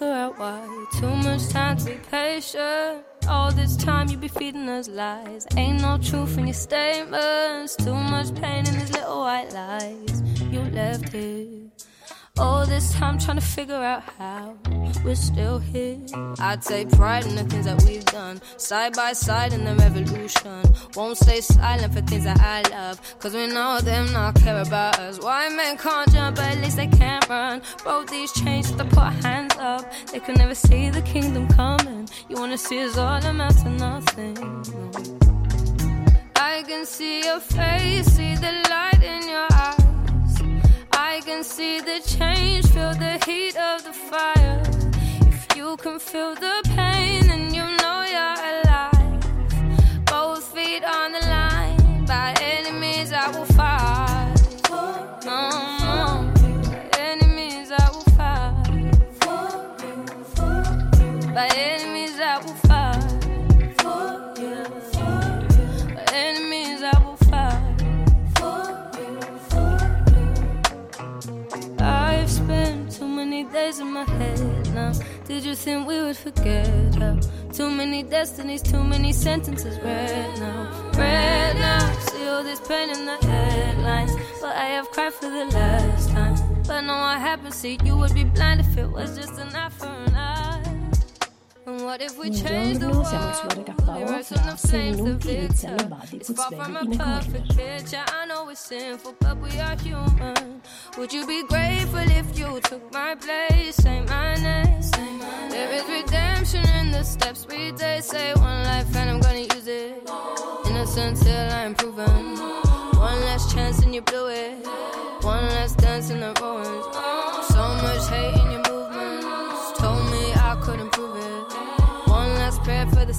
figure out why. Too much time to be patient. All this time you be feeding us lies. Ain't no truth in your statements. Too much pain in these little white lies. You left here. All this time trying to figure out how we're still here. I take pride in the things that we've done. Side by side in the revolution. Won't stay silent for things that I love. Cause we know them not care about us. White men can't jump, but at least they can't run. Broke these chains, to put hands up. They could never see the kingdom coming. You wanna see us all amount to nothing. I can see your face, see the light in your eyes. I can see the change, feel the heat of the fire. If you can feel the pain, many in my head now. Did you think we would forget how? Too many destinies, too many sentences read now. Read now. See all this pain in the headlines. But I have cried for the last time. But know what happened. See, you would be blind if it was just an eye for an eye. And what if we changed the Buongiorno, world? siamo su Only RKO, words on fra the 6 flames of minuti iniziano glitter. Body It's Puts far Baby from a in a perfect Corner. picture. I know we're sinful, but we are human. Would you be grateful if you took my place? Say my name. There is redemption in the steps we take. Say one life and I'm gonna use it. Innocent till I'm proven. One last chance and you blew it. One last dance in the ruins.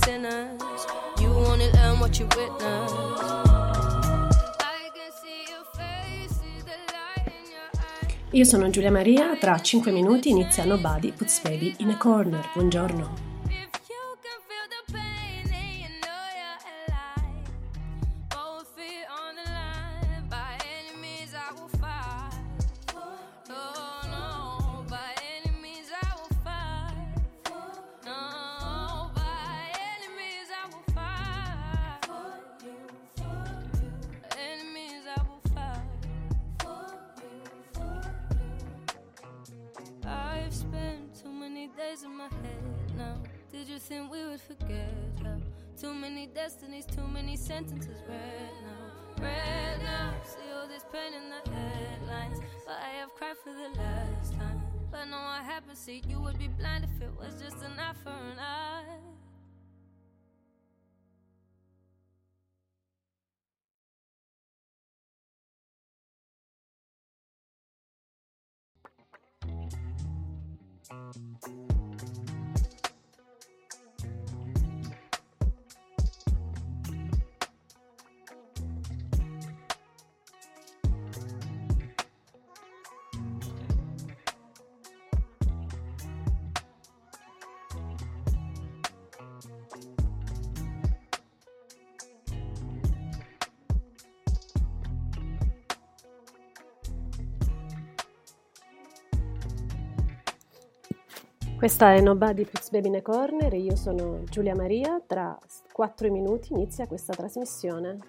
Sinners. You only learn what you witness. Io sono Giulia Maria, tra 5 minuti iniziano Body Puts Baby in a Corner. Buongiorno. In my head now. Did you think we would forget how? Too many destinies, too many sentences read now. Read now. See all this pain in the headlines. But I have cried for the last time. But no, I haven't you would be blind if it was just an eye for an eye. Questa è Nobody Puts Baby in a Corner io sono Giulia Maria. Tra 4 minuti inizia questa trasmissione.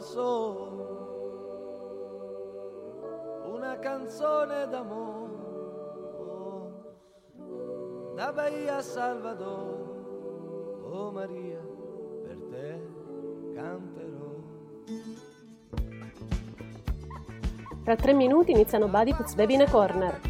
Sole, una canzone d'amore da Bahia a Salvador, oh Maria, per te canterò. Tra tre minuti iniziano Buddy Puts Baby in a Corner.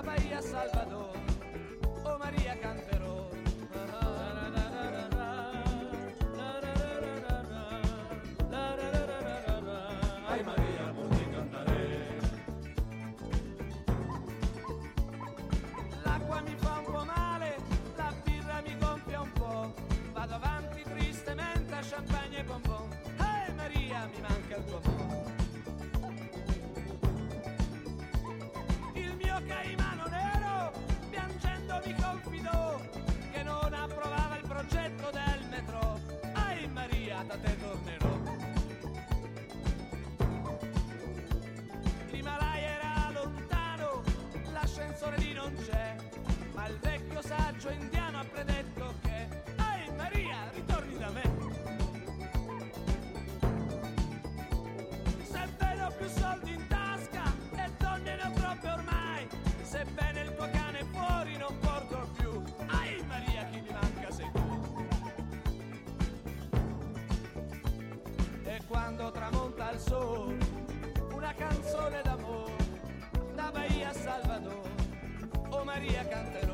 Da Bahia a Salvador, oh Maria canterò. Ai Maria, potrei cantare. L'acqua mi fa un po' male, la birra mi gonfia un po'. Vado avanti tristemente a champagne e bonbon. Ehi Maria, mi manca il tuo amore. Sole, una canzone d'amore, da Bahia a Salvador, oh Maria canterò.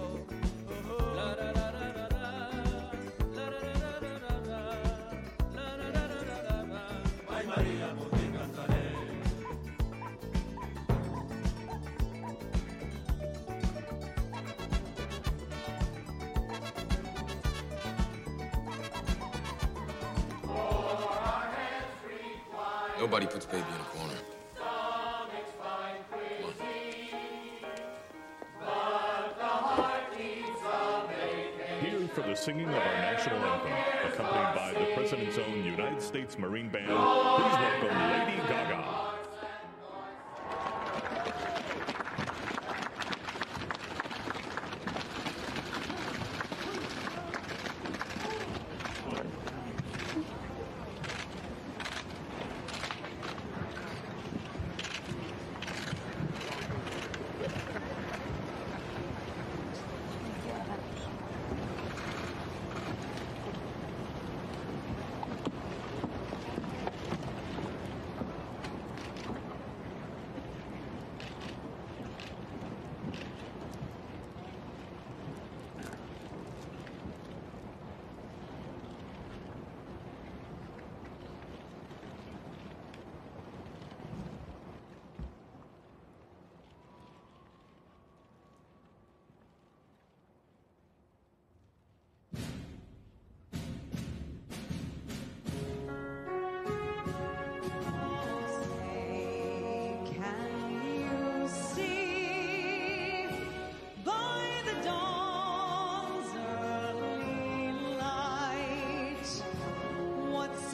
Singing of our national anthem, accompanied by the President's own United States Marine Band, please welcome Lady Gaga.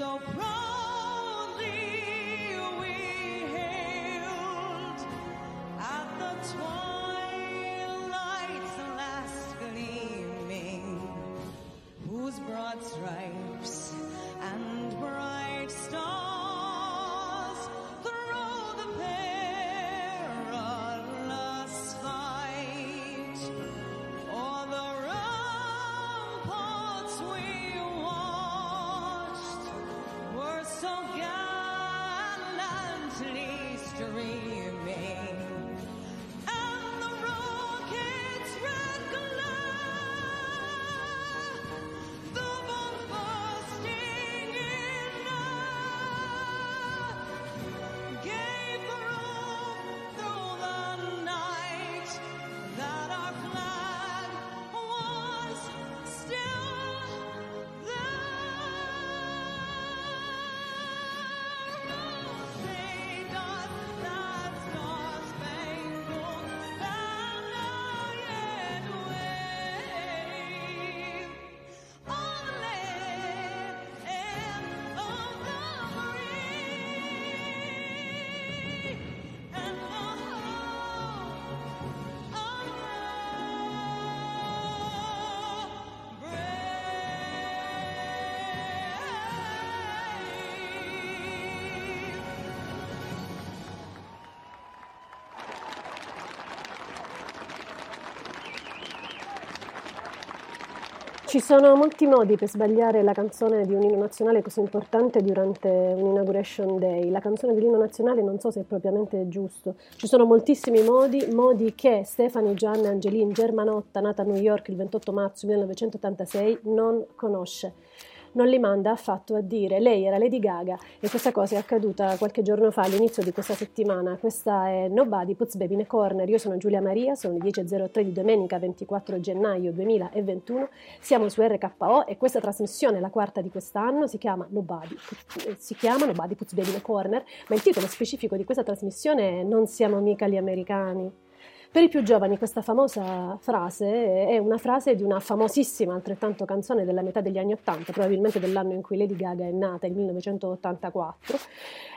so proud. Ci sono molti modi per sbagliare la canzone di un inno nazionale così importante durante un inauguration day. La canzone dell'inno nazionale non so se è propriamente giusto. Ci sono moltissimi modi, modi che Stefani Gianna Angelin Germanotta, nata a New York il 28 marzo 1986, non conosce non li manda affatto a dire lei era Lady Gaga e questa cosa è accaduta qualche giorno fa all'inizio di questa settimana. Questa è Nobody Puts Baby in a Corner. Io sono Giulia Maria, sono le 10.03 di domenica 24 gennaio 2021. Siamo su RKO e questa trasmissione, la quarta di quest'anno, si chiama Nobody, si chiama Nobody Puts Baby in a Corner, ma il titolo specifico di questa trasmissione è Non siamo mica gli americani. Per i più giovani questa famosa frase è una frase di una famosissima altrettanto canzone della metà degli anni Ottanta, probabilmente dell'anno in cui Lady Gaga è nata, il 1984,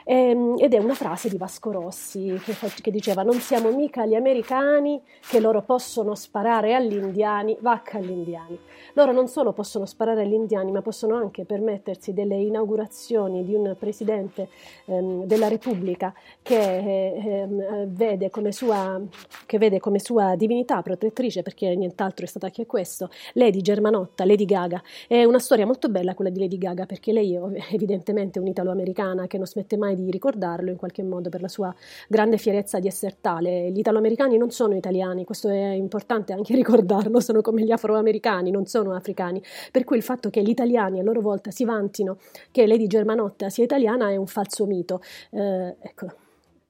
ehm, ed è una frase di Vasco Rossi che, che diceva non siamo mica gli americani che loro possono sparare agli indiani, vacca agli indiani. Loro non solo possono sparare agli indiani, ma possono anche permettersi delle inaugurazioni di un presidente ehm, della Repubblica che, ehm, vede come sua, che vede come sua divinità protettrice, perché nient'altro è stata che questo, Lady Germanotta, Lady Gaga. È una storia molto bella quella di Lady Gaga, perché lei è evidentemente un'italo-americana che non smette mai di ricordarlo in qualche modo per la sua grande fierezza di essere tale. Gli italo-americani non sono italiani, questo è importante anche ricordarlo, sono come gli afroamericani, non sono sono africani, per cui il fatto che gli italiani a loro volta si vantino che Lady Germanotta sia italiana è un falso mito. Eh, ecco.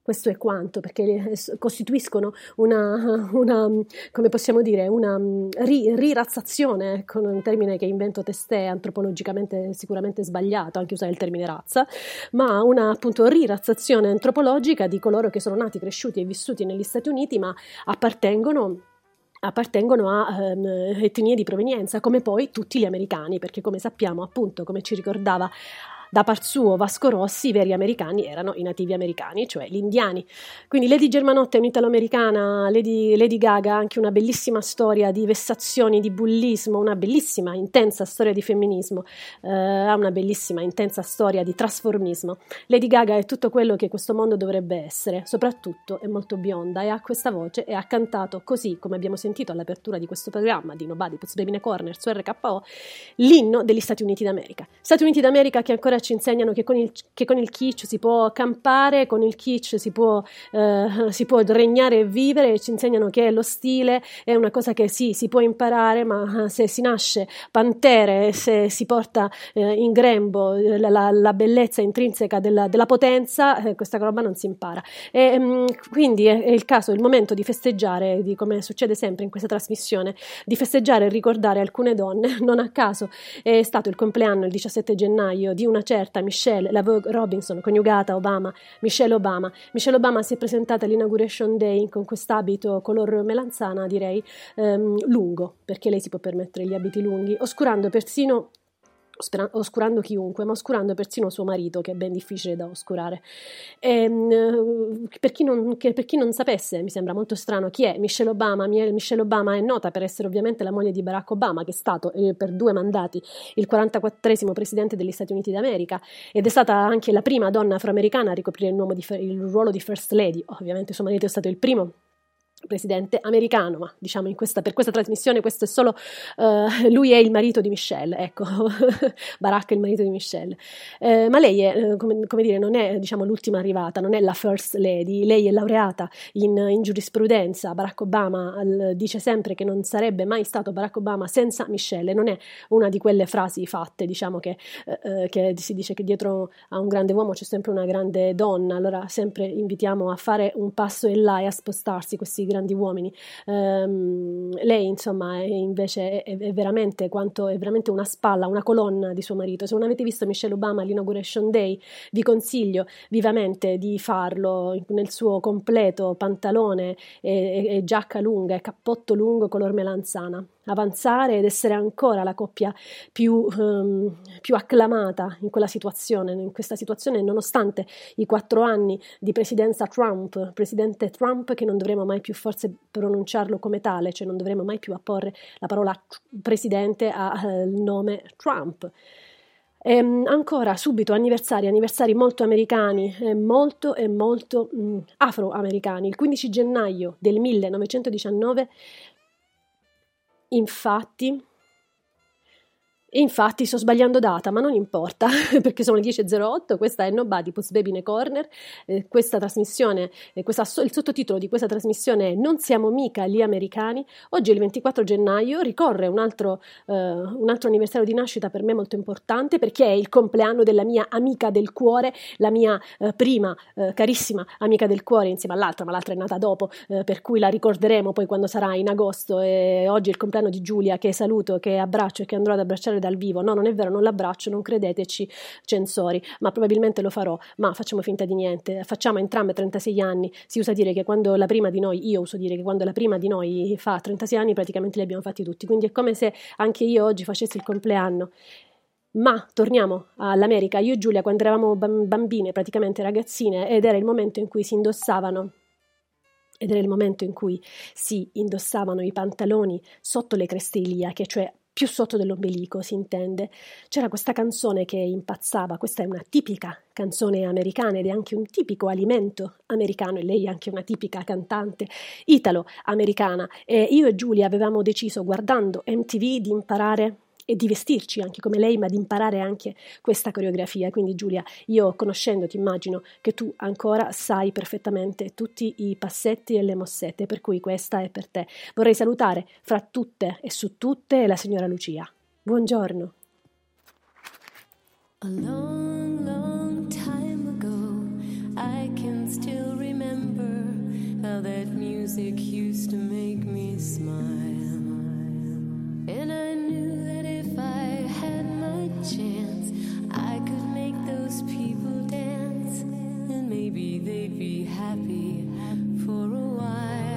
Questo è quanto, perché costituiscono una, una come possiamo dire, una ri, rirazzazione, ecco, un termine che invento testè, antropologicamente sicuramente sbagliato, anche usare il termine razza, ma una appunto rirazzazione antropologica di coloro che sono nati, cresciuti e vissuti negli Stati Uniti, ma appartengono appartengono a um, etnie di provenienza, come poi tutti gli americani, perché come sappiamo, appunto, come ci ricordava da par suo Vasco Rossi, i veri americani erano i nativi americani, cioè gli indiani. Quindi Lady Germanotta è un'italo-americana, Lady, Lady Gaga ha anche una bellissima storia di vessazioni, di bullismo, una bellissima, intensa storia di femminismo, eh, una bellissima, intensa storia di trasformismo. Lady Gaga è tutto quello che questo mondo dovrebbe essere, soprattutto è molto bionda e ha questa voce e ha cantato così, come abbiamo sentito all'apertura di questo programma di Nobody Puts Baby in a Corner su RKO, l'inno degli Stati Uniti d'America. Stati Uniti d'America che ancora ci insegnano che con il, che con il kitsch si può campare, con il kitsch si può, eh, si può regnare e vivere, ci insegnano che lo stile è una cosa che sì, si può imparare, ma se si nasce pantere, se si porta eh, in grembo eh, la, la, la, bellezza intrinseca della, della potenza, eh, questa roba non si impara. E, mh, mm, quindi è, è, il caso, il momento di festeggiare, di, come succede sempre in questa trasmissione, di festeggiare e ricordare alcune donne. Non a caso è stato il compleanno il 17 gennaio di una certa Michelle Lavog Robinson, coniugata Obama, Michelle Obama. Michelle Obama si è presentata all'inauguration day con quest'abito color melanzana, direi, ehm, lungo, perché lei si può permettere gli abiti lunghi, oscurando persino oscurando chiunque, ma oscurando persino suo marito, che è ben difficile da oscurare. E, ehm, per, chi non, che, per, chi non, sapesse, mi sembra molto strano chi è Michelle Obama. Michelle Obama è nota per essere ovviamente la moglie di Barack Obama, che è stato eh, per due mandati il 44 presidente degli Stati Uniti d'America ed è stata anche la prima donna afroamericana a ricoprire il, di, il ruolo di First Lady. Ovviamente suo marito è stato il primo presidente americano, ma diciamo questa, per questa trasmissione questo è solo uh, lui è il marito di Michelle, ecco, Barack è il marito di Michelle. Eh, ma lei è, eh, come, come, dire, non è diciamo, l'ultima arrivata, non è la first lady, lei è laureata in, in giurisprudenza. Barack Obama al, dice sempre che non sarebbe mai stato Barack Obama senza Michelle, non è una di quelle frasi fatte, diciamo che, eh, che si dice che dietro a un grande uomo c'è sempre una grande donna, allora sempre invitiamo a fare un passo in là e a spostarsi questi grandi uomini. Um, lei, insomma, è invece è, è, veramente quanto, è veramente una spalla, una colonna di suo marito. Se non avete visto Michelle Obama all'Inauguration Day, vi consiglio vivamente di farlo nel suo completo pantalone e, e, e giacca lunga e cappotto lungo color melanzana avanzare ed essere ancora la coppia più, um, più, acclamata in quella situazione, in questa situazione, nonostante i quattro anni di presidenza Trump, presidente Trump, che non dovremo mai più forse pronunciarlo come tale, cioè non dovremo mai più apporre la parola presidente al nome Trump. E, ehm, ancora subito anniversari, anniversari molto americani, eh, molto e molto mh, afroamericani. Il 15 gennaio del 1919 Infatti, infatti sto sbagliando data, ma non importa, perché sono le 10.08, questa è Nobody Puts Baby in a Corner, eh, questa trasmissione, eh, questa, il sottotitolo di questa trasmissione è Non siamo mica gli americani, oggi è il 24 gennaio, ricorre un altro, eh, un altro anniversario di nascita per me molto importante, perché è il compleanno della mia amica del cuore, la mia eh, prima eh, carissima amica del cuore insieme all'altra, ma l'altra è nata dopo, eh, per cui la ricorderemo poi quando sarà in agosto, e oggi è il compleanno di Giulia, che saluto, che abbraccio e che andrò ad abbracciare dal vivo. No, non è vero, non l'abbraccio, non credeteci, censori, ma probabilmente lo farò. Ma facciamo finta di niente. Facciamo entrambe 36 anni. Si usa dire che quando la prima di noi, io uso dire che quando la prima di noi fa 36 anni, praticamente li abbiamo fatti tutti. Quindi è come se anche io oggi facessi il compleanno. Ma torniamo all'America. Io e Giulia, quando eravamo bambine, praticamente ragazzine, ed era il momento in cui si indossavano ed era il momento in cui si indossavano i pantaloni sotto le creste iliache, cioè più sotto dell'ombelico, si intende. C'era questa canzone che impazzava, questa è una tipica canzone americana ed è anche un tipico alimento americano e lei è anche una tipica cantante italo-americana e io e Giulia avevamo deciso guardando MTV di imparare e di vestirci anche come lei, ma di imparare anche questa coreografia. Quindi Giulia, io conoscendoti immagino che tu ancora sai perfettamente tutti i passetti e le mossette, per cui questa è per te. Vorrei salutare fra tutte e su tutte la signora Lucia. Buongiorno. A long, long time ago, I can still remember how that music used to make me smile. And I knew chance, I could make those people dance. And maybe they'd be happy for a so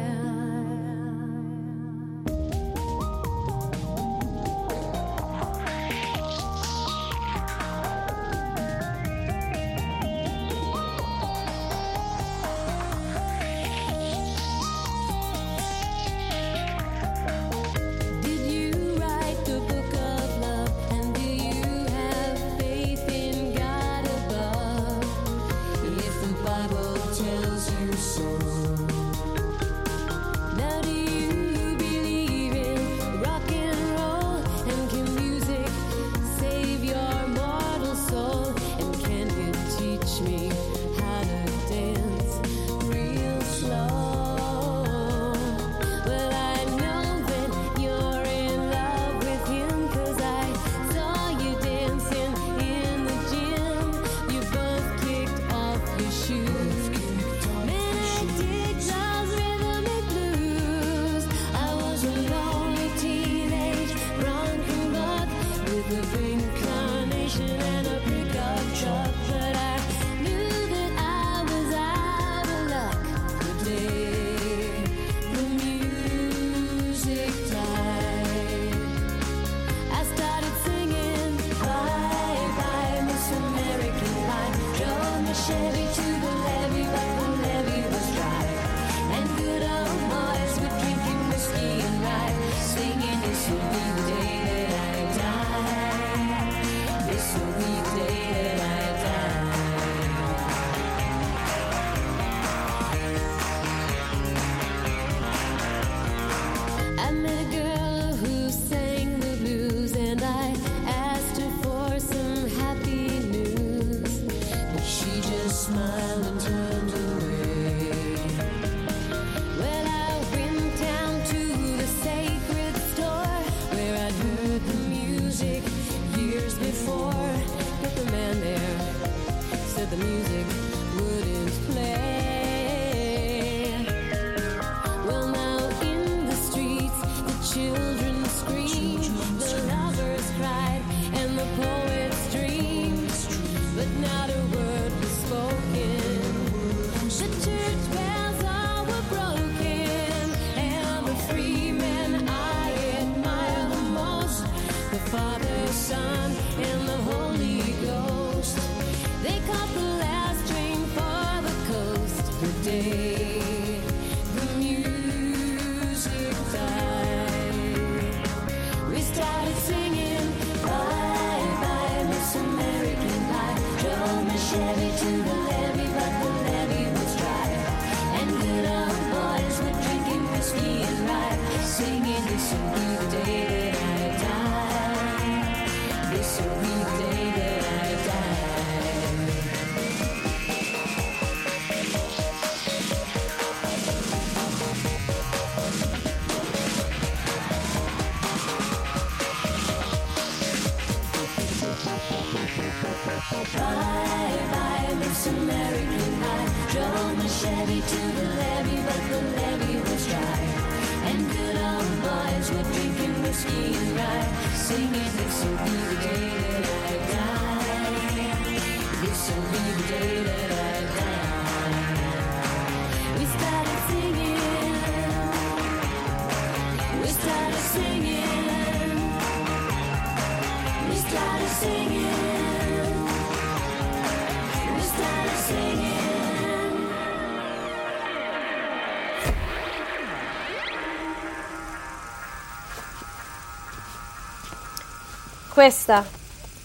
Questa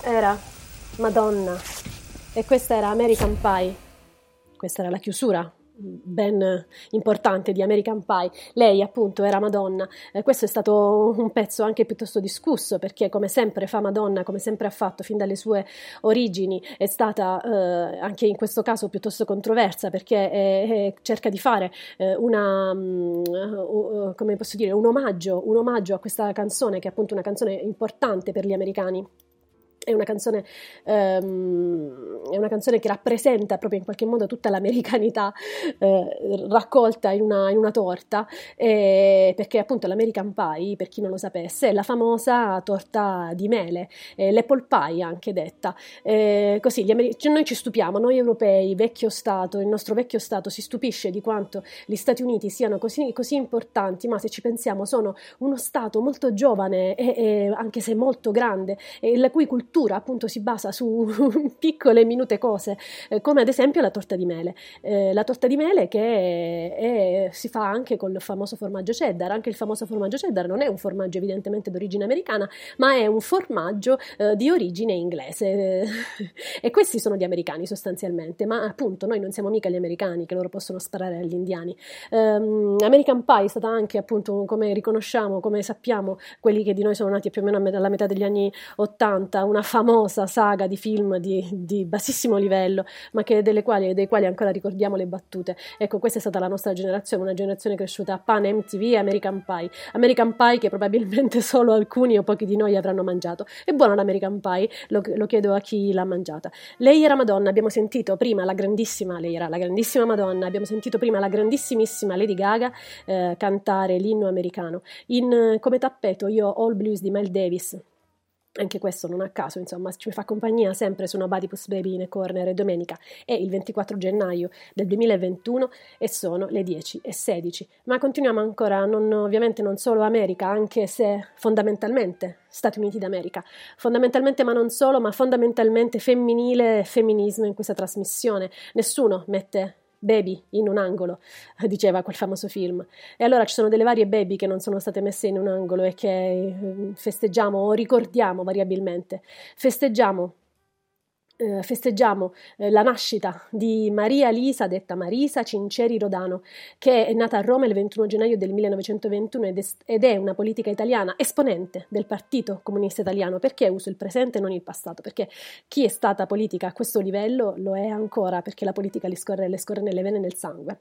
era Madonna e questa era American Pie. Questa era la chiusura ben importante di American Pie. Lei appunto era Madonna. Eh, questo è stato un pezzo anche piuttosto discusso perché come sempre fa Madonna, come sempre ha fatto fin dalle sue origini, è stata eh, anche in questo caso piuttosto controversa perché eh, eh, cerca di fare eh, una, uh, come posso dire, un omaggio, un omaggio a questa canzone che è appunto una canzone importante per gli americani. È una, canzone, ehm, è una canzone che rappresenta proprio in qualche modo tutta l'americanità eh, raccolta in una, in una torta, eh, perché appunto l'American Pie, per chi non lo sapesse, è la famosa torta di mele, eh, l'apple pie anche detta. Eh, così amer- cioè noi ci stupiamo, noi europei, vecchio Stato, il nostro vecchio Stato si stupisce di quanto gli Stati Uniti siano così, così importanti, ma se ci pensiamo sono uno Stato molto giovane e, e anche se molto grande, e la cui cultura appunto si basa su piccole minute cose, eh, come ad esempio la torta di mele. Eh, la torta di mele che è- è- si fa anche col famoso formaggio cheddar, anche il famoso formaggio cheddar non è un formaggio evidentemente d'origine americana, ma è un formaggio eh, di origine inglese. e questi sono gli americani sostanzialmente, ma appunto noi non siamo mica gli americani che loro possono sparare agli indiani. Ehm, American Pie è stata anche appunto, come riconosciamo, come sappiamo, quelli che di noi sono nati più o meno alla metà degli anni 80, una famosa saga di film di, di bassissimo livello, ma quali, dei quali ancora ricordiamo le battute. Ecco, questa è stata la nostra generazione, una generazione cresciuta a Pan, MTV e American Pie. American Pie che probabilmente solo alcuni o pochi di noi avranno mangiato. È buona l'American Pie? Lo, lo chiedo a chi l'ha mangiata. Lei era Madonna, abbiamo sentito prima la grandissima, lei era la grandissima Madonna, abbiamo sentito prima la grandissimissima Lady Gaga eh, cantare l'inno americano. In, come tappeto io ho All Blues di Miles Davis. Anche questo non a caso, insomma, ci fa compagnia sempre su Nobody Puts Baby in Corner e domenica è il 24 gennaio del 2021 e sono le 10 e 16. Ma continuiamo ancora, non, ovviamente non solo America, anche se fondamentalmente Stati Uniti d'America. Fondamentalmente, ma non solo, ma fondamentalmente femminile e femminismo in questa trasmissione. Nessuno mette baby in un angolo, diceva quel famoso film. E allora ci sono delle varie baby che non sono state messe in un angolo e che eh, festeggiamo o ricordiamo variabilmente. Festeggiamo eh, festeggiamo eh, la nascita di Maria Lisa, detta Marisa Cinceri Rodano, che è nata a Roma il 21 gennaio del 1921 ed è, una politica italiana esponente del Partito Comunista Italiano. Perché uso il presente e non il passato? Perché chi è stata politica a questo livello lo è ancora, perché la politica le scorre, le scorre nelle vene e nel sangue.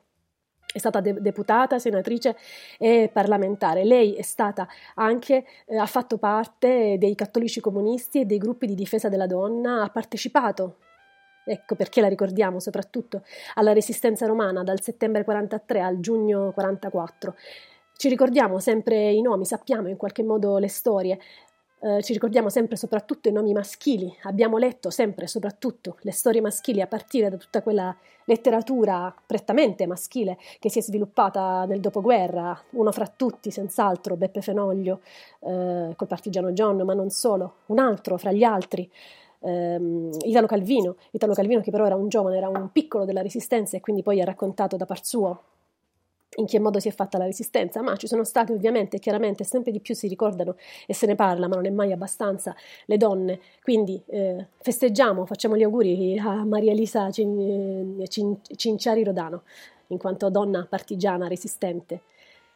È stata de- deputata, senatrice e parlamentare. Lei è stata anche, eh, ha fatto parte dei cattolici comunisti e dei gruppi di difesa della donna, ha partecipato Ecco perché la ricordiamo soprattutto alla resistenza romana dal settembre 43 al giugno 44. Ci ricordiamo sempre i nomi, sappiamo in qualche modo le storie, eh, ci ricordiamo sempre soprattutto i nomi maschili, abbiamo letto sempre soprattutto le storie maschili a partire da tutta quella letteratura prettamente maschile che si è sviluppata nel dopoguerra, uno fra tutti senz'altro Beppe Fenoglio eh, col partigiano John, ma non solo, un altro fra gli altri ehm, Italo Calvino, Italo Calvino che però era un giovane, era un piccolo della resistenza e quindi poi ha raccontato da par suo in che modo si è fatta la resistenza, ma ci sono state ovviamente, chiaramente, sempre di più si ricordano e se ne parla, ma non è mai abbastanza, le donne. Quindi eh, festeggiamo, facciamo gli auguri a Maria Elisa Cin- eh, Cin- Cinciari Rodano, in quanto donna partigiana resistente.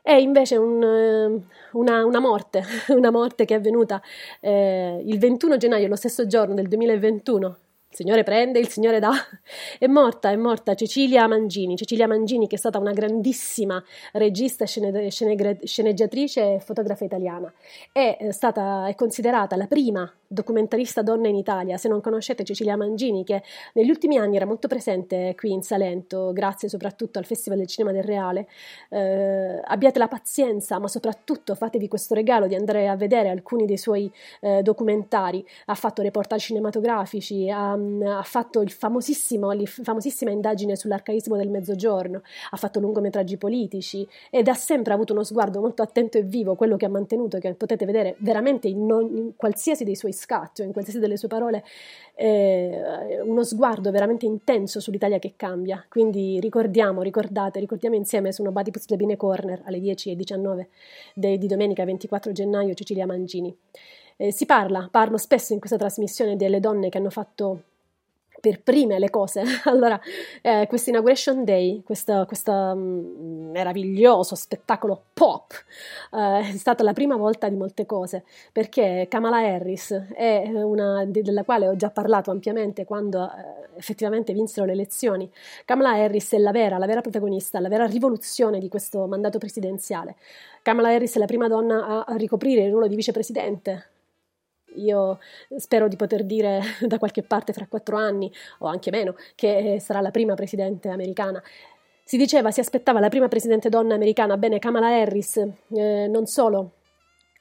È invece un, eh, una, una, morte, una morte che è avvenuta eh, il 21 gennaio, lo stesso giorno del 2021, Signore prende, il Signore dà. È morta, è morta Cecilia Mangini. Cecilia Mangini, che è stata una grandissima regista, scene, scene, sceneggiatrice e fotografa italiana. È eh, stata è considerata la prima documentarista donna in Italia. Se non conoscete Cecilia Mangini, che negli ultimi anni era molto presente qui in Salento, grazie soprattutto al Festival del Cinema del Reale, eh, abbiate la pazienza, ma soprattutto fatevi questo regalo di andare a vedere alcuni dei suoi eh, documentari. Ha fatto reportage cinematografici, ha, ha fatto la famosissima indagine sull'arcaismo del Mezzogiorno, ha fatto lungometraggi politici ed ha sempre avuto uno sguardo molto attento e vivo, quello che ha mantenuto, che potete vedere veramente in, non, in qualsiasi dei suoi scatto, in qualsiasi delle sue parole, eh, uno sguardo veramente intenso sull'Italia che cambia. Quindi ricordiamo, ricordate, ricordiamo insieme su the Bean Corner alle 10 e 19 de, di domenica 24 gennaio Cecilia Mangini. Eh, si parla, parlo spesso in questa trasmissione delle donne che hanno fatto per prime le cose. Allora, eh, questo Inauguration Day, questo, um, meraviglioso spettacolo pop, eh, è stata la prima volta di molte cose, perché Kamala Harris è una della quale ho già parlato ampiamente quando eh, effettivamente vinsero le elezioni. Kamala Harris è la vera, la vera protagonista, la vera rivoluzione di questo mandato presidenziale. Kamala Harris è la prima donna a, a ricoprire il ruolo di vicepresidente io spero di poter dire da qualche parte fra quattro anni o anche meno che sarà la prima presidente americana. Si diceva, si aspettava la prima presidente donna americana, bene, Kamala Harris eh, non solo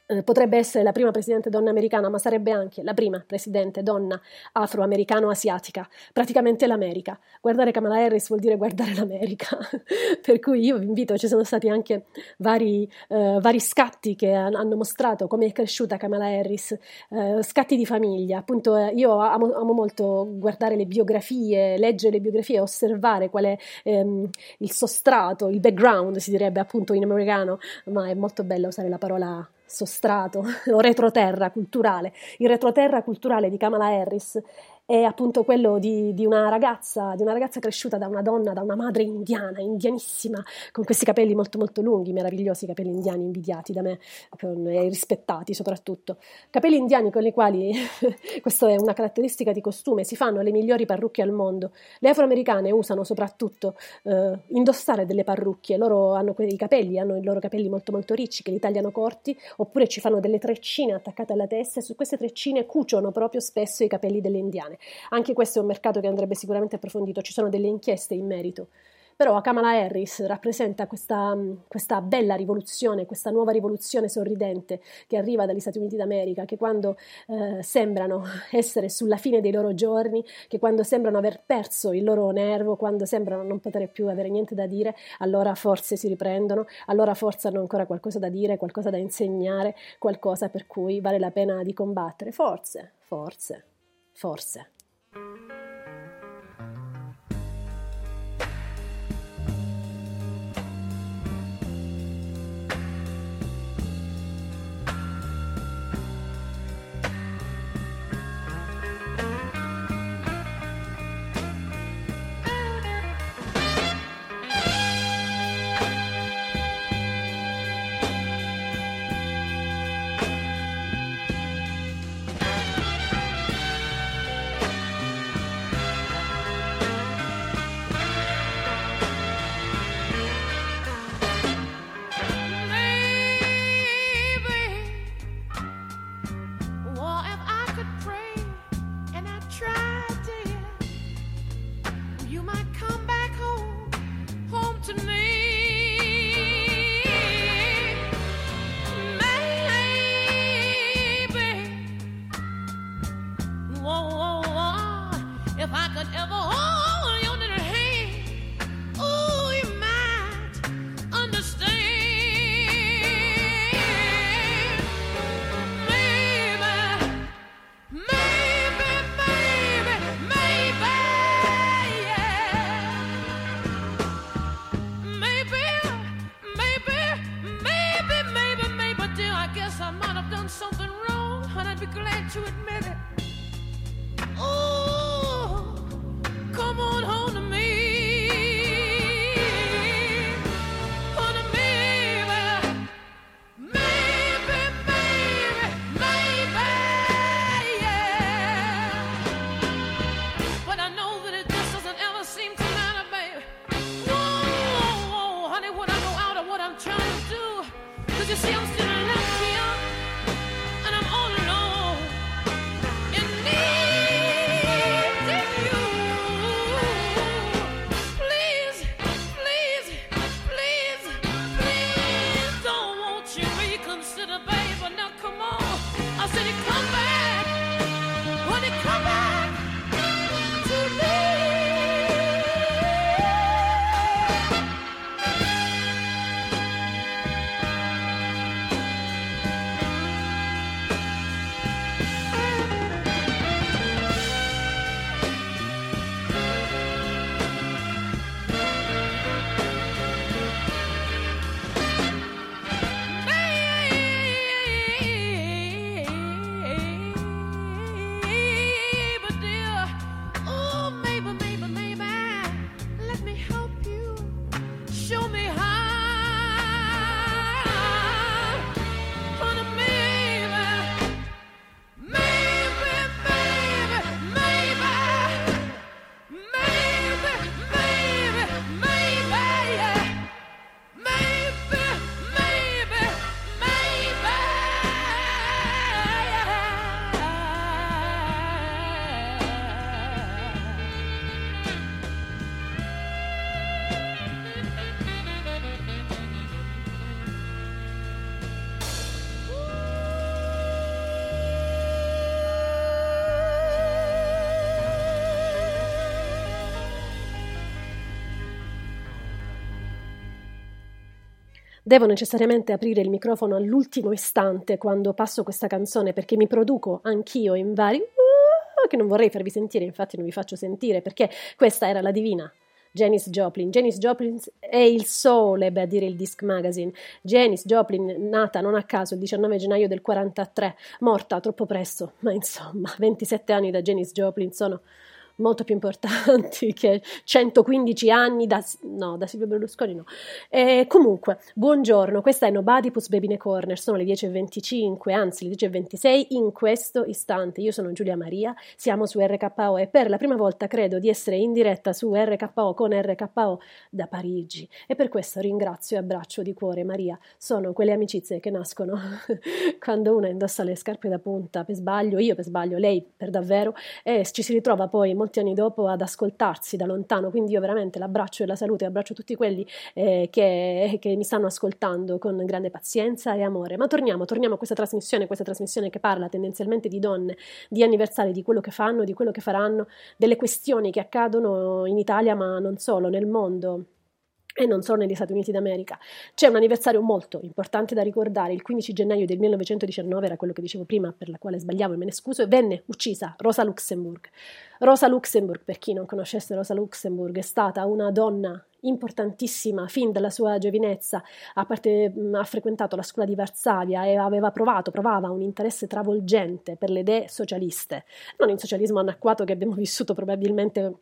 eh, potrebbe essere la prima presidente donna americana, ma sarebbe anche la prima presidente donna afroamericano-asiatica, praticamente l'America. Guardare Kamala Harris vuol dire guardare l'America, per cui io vi invito, ci sono stati anche vari, eh, vari scatti che hanno mostrato come è cresciuta Kamala Harris, eh, scatti di famiglia, appunto eh, io amo, amo, molto guardare le biografie, leggere le biografie, osservare qual è ehm, il sostrato, il background si direbbe appunto in americano, ma è molto bello usare la parola sostrato o retroterra culturale. Il retroterra culturale di Kamala Harris è appunto quello di, di, una ragazza, di una ragazza cresciuta da una donna, da una madre indiana, indianissima, con questi capelli molto molto lunghi, meravigliosi capelli indiani invidiati da me e rispettati soprattutto. Capelli indiani con i quali, questa è una caratteristica di costume, si fanno le migliori parrucche al mondo. Le afroamericane usano soprattutto eh, indossare delle parrucche, loro hanno quei capelli, hanno i loro capelli molto molto ricci che li tagliano corti, oppure ci fanno delle treccine attaccate alla testa e su queste treccine cuciono proprio spesso i capelli delle indiane. Anche questo è un mercato che andrebbe sicuramente approfondito, ci sono delle inchieste in merito. Però Kamala Harris rappresenta questa, questa, bella rivoluzione, questa nuova rivoluzione sorridente che arriva dagli Stati Uniti d'America, che quando eh, sembrano essere sulla fine dei loro giorni, che quando sembrano aver perso il loro nervo, quando sembrano non poter più avere niente da dire, allora forse si riprendono, allora forse hanno ancora qualcosa da dire, qualcosa da insegnare, qualcosa per cui vale la pena di combattere. Forse, forse. Forse. Devo necessariamente aprire il microfono all'ultimo istante quando passo questa canzone perché mi produco anch'io in vari uh, che non vorrei farvi sentire, infatti non vi faccio sentire perché questa era la divina Janis Joplin. Janis Joplin è il sole, beh, a dire il Disc Magazine. Janis Joplin, nata non a caso il 19 gennaio del 43, morta troppo presto, ma insomma, 27 anni da Janis Joplin sono molto più importanti che 115 anni da, no, da Silvio Berlusconi no. E comunque, buongiorno, questa è Nobadipus Babine Corner, sono le 10.25, anzi le 10.26 in questo istante. Io sono Giulia Maria, siamo su RKO e per la prima volta credo di essere in diretta su RKO con RKO da Parigi e per questo ringrazio e abbraccio di cuore Maria. Sono quelle amicizie che nascono quando una indossa le scarpe da punta per sbaglio, io per sbaglio, lei per davvero e ci si ritrova poi molti anni dopo ad ascoltarsi da lontano, quindi io veramente l'abbraccio e la salute, abbraccio tutti quelli eh, che, che, mi stanno ascoltando con grande pazienza e amore. Ma torniamo, torniamo a questa trasmissione, questa trasmissione che parla tendenzialmente di donne, di anniversari, di quello che fanno, di quello che faranno, delle questioni che accadono in Italia, ma non solo, nel mondo e non solo negli Stati Uniti d'America. C'è un anniversario molto importante da ricordare, il 15 gennaio del 1919, era quello che dicevo prima, per la quale sbagliavo e me ne scuso, e venne uccisa Rosa Luxemburg. Rosa Luxemburg, per chi non conoscesse Rosa Luxemburg, è stata una donna importantissima fin dalla sua giovinezza, ha, parte, ha, frequentato la scuola di Varsavia e aveva provato, provava un interesse travolgente per le idee socialiste, non il socialismo anacquato che abbiamo vissuto probabilmente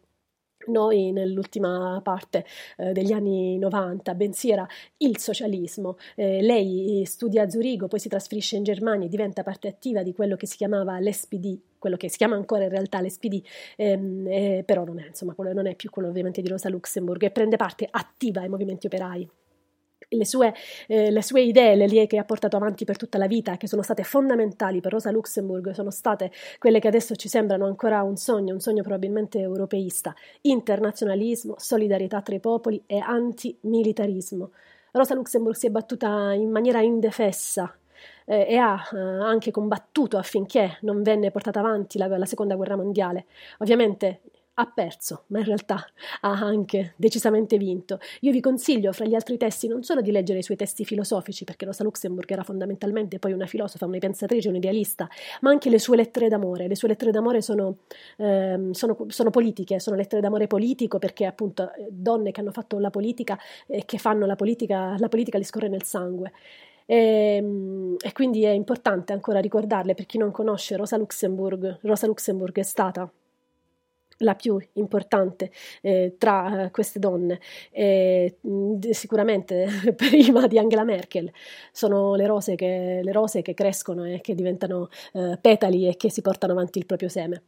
noi nell'ultima parte eh, degli anni 90, bensì era il socialismo. Eh, lei studia a Zurigo, poi si trasferisce in Germania e diventa parte attiva di quello che si chiamava l'SPD, quello che si chiama ancora in realtà l'SPD, ehm, eh, però non è, insomma, non è più quello ovviamente di Rosa Luxemburg, e prende parte attiva ai movimenti operai. Le sue, eh, le sue, idee, le idee che ha portato avanti per tutta la vita, che sono state fondamentali per Rosa Luxemburg, sono state quelle che adesso ci sembrano ancora un sogno, un sogno probabilmente europeista, internazionalismo, solidarietà tra i popoli e antimilitarismo. Rosa Luxemburg si è battuta in maniera indefessa eh, e ha eh, anche combattuto affinché non venne portata avanti la, la seconda guerra mondiale. Ovviamente ha perso, ma in realtà ha anche decisamente vinto. Io vi consiglio, fra gli altri testi, non solo di leggere i suoi testi filosofici, perché Rosa Luxemburg era fondamentalmente poi una filosofa, una pensatrice, un'idealista, ma anche le sue lettere d'amore. Le sue lettere d'amore sono, ehm, sono, sono politiche, sono lettere d'amore politico, perché appunto donne che hanno fatto la politica e che fanno la politica, la politica li scorre nel sangue. E, mm, e quindi è importante ancora ricordarle per chi non conosce Rosa Luxemburg. Rosa Luxemburg è stata la più importante eh, tra eh, queste donne, eh, sicuramente prima di Angela Merkel, sono le rose che, le rose che crescono e che diventano eh, petali e che si portano avanti il proprio seme.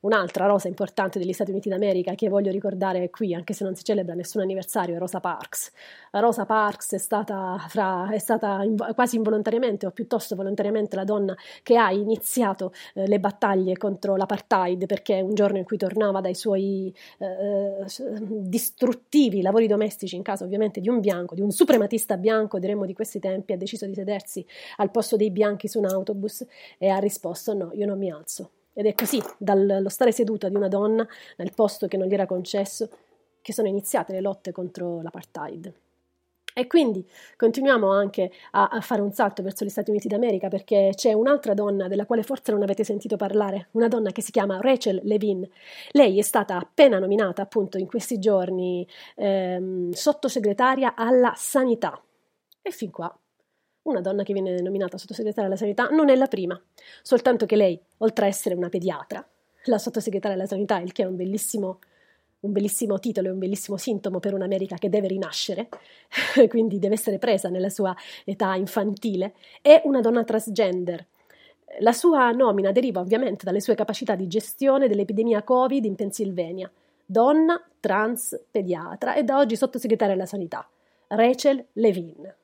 Un'altra rosa importante degli Stati Uniti d'America che voglio ricordare qui, anche se non si celebra nessun anniversario, è Rosa Parks. Rosa Parks è stata, fra, è stata inv- quasi involontariamente o piuttosto volontariamente la donna che ha iniziato eh, le battaglie contro l'apartheid perché un giorno in cui tornava dai suoi eh, distruttivi lavori domestici in casa ovviamente di un bianco, di un suprematista bianco, diremmo di questi tempi, ha deciso di sedersi al posto dei bianchi su un autobus e ha risposto no, io non mi alzo ed è così, dallo stare seduta di una donna nel posto che non gli era concesso, che sono iniziate le lotte contro l'apartheid. E quindi continuiamo anche a, a, fare un salto verso gli Stati Uniti d'America perché c'è un'altra donna della quale forse non avete sentito parlare, una donna che si chiama Rachel Levin. Lei è stata appena nominata appunto in questi giorni ehm, sottosegretaria alla sanità. E fin qua una donna che viene nominata sottosegretaria alla sanità non è la prima, soltanto che lei, oltre a essere una pediatra, la sottosegretaria alla sanità, il che è un bellissimo, un bellissimo titolo e un bellissimo sintomo per un'America che deve rinascere, quindi deve essere presa nella sua età infantile, è una donna transgender. La sua nomina deriva ovviamente dalle sue capacità di gestione dell'epidemia Covid in Pennsylvania. Donna, trans, pediatra e da oggi sottosegretaria alla sanità. Rachel Levin.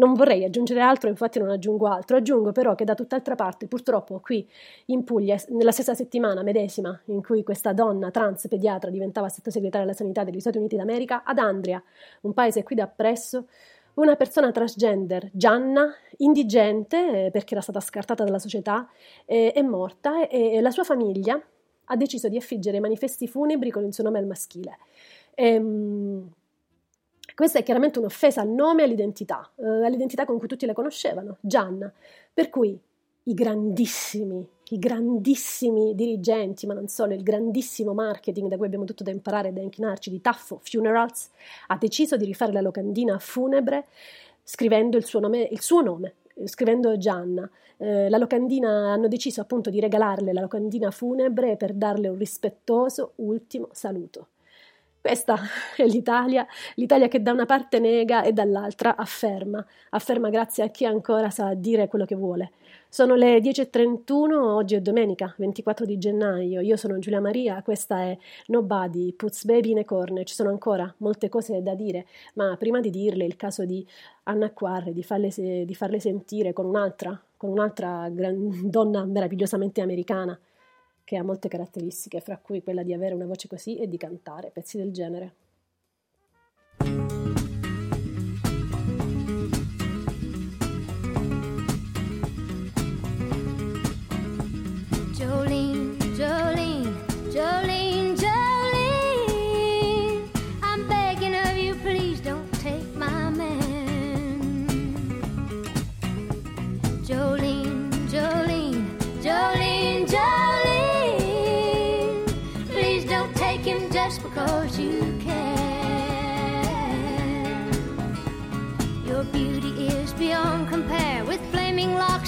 Non vorrei aggiungere altro, infatti non aggiungo altro. Aggiungo però che da tutt'altra parte, purtroppo qui in Puglia, nella stessa settimana medesima in cui questa donna trans pediatra diventava sottosegretaria alla sanità degli Stati Uniti d'America, ad Andria, un paese qui da presso, una persona transgender, Gianna, indigente eh, perché era stata scartata dalla società, eh, è morta e, la sua famiglia ha deciso di affiggere manifesti funebri con il suo nome al maschile. Ehm, questa è chiaramente un'offesa al nome e all'identità, eh, all'identità con cui tutti la conoscevano, Gianna. Per cui i grandissimi, i grandissimi dirigenti, ma non solo, il grandissimo marketing da cui abbiamo tutto da imparare e da inchinarci di Taffo Funerals, ha deciso di rifare la locandina funebre scrivendo il suo nome, il suo nome scrivendo Gianna. Eh, la locandina hanno deciso appunto di regalarle la locandina funebre per darle un rispettoso ultimo saluto. Questa è l'Italia, l'Italia che da una parte nega e dall'altra afferma, afferma grazie a chi ancora sa dire quello che vuole. Sono le 10.31, oggi è domenica 24 di gennaio, io sono Giulia Maria, questa è Nobody Puts Baby in a Corner, ci sono ancora molte cose da dire, ma prima di dirle il caso di Anna Quarre, di farle, di farle sentire con un'altra, con un'altra gran, donna meravigliosamente americana, che ha molte caratteristiche, fra cui quella di avere una voce così e di cantare pezzi del genere.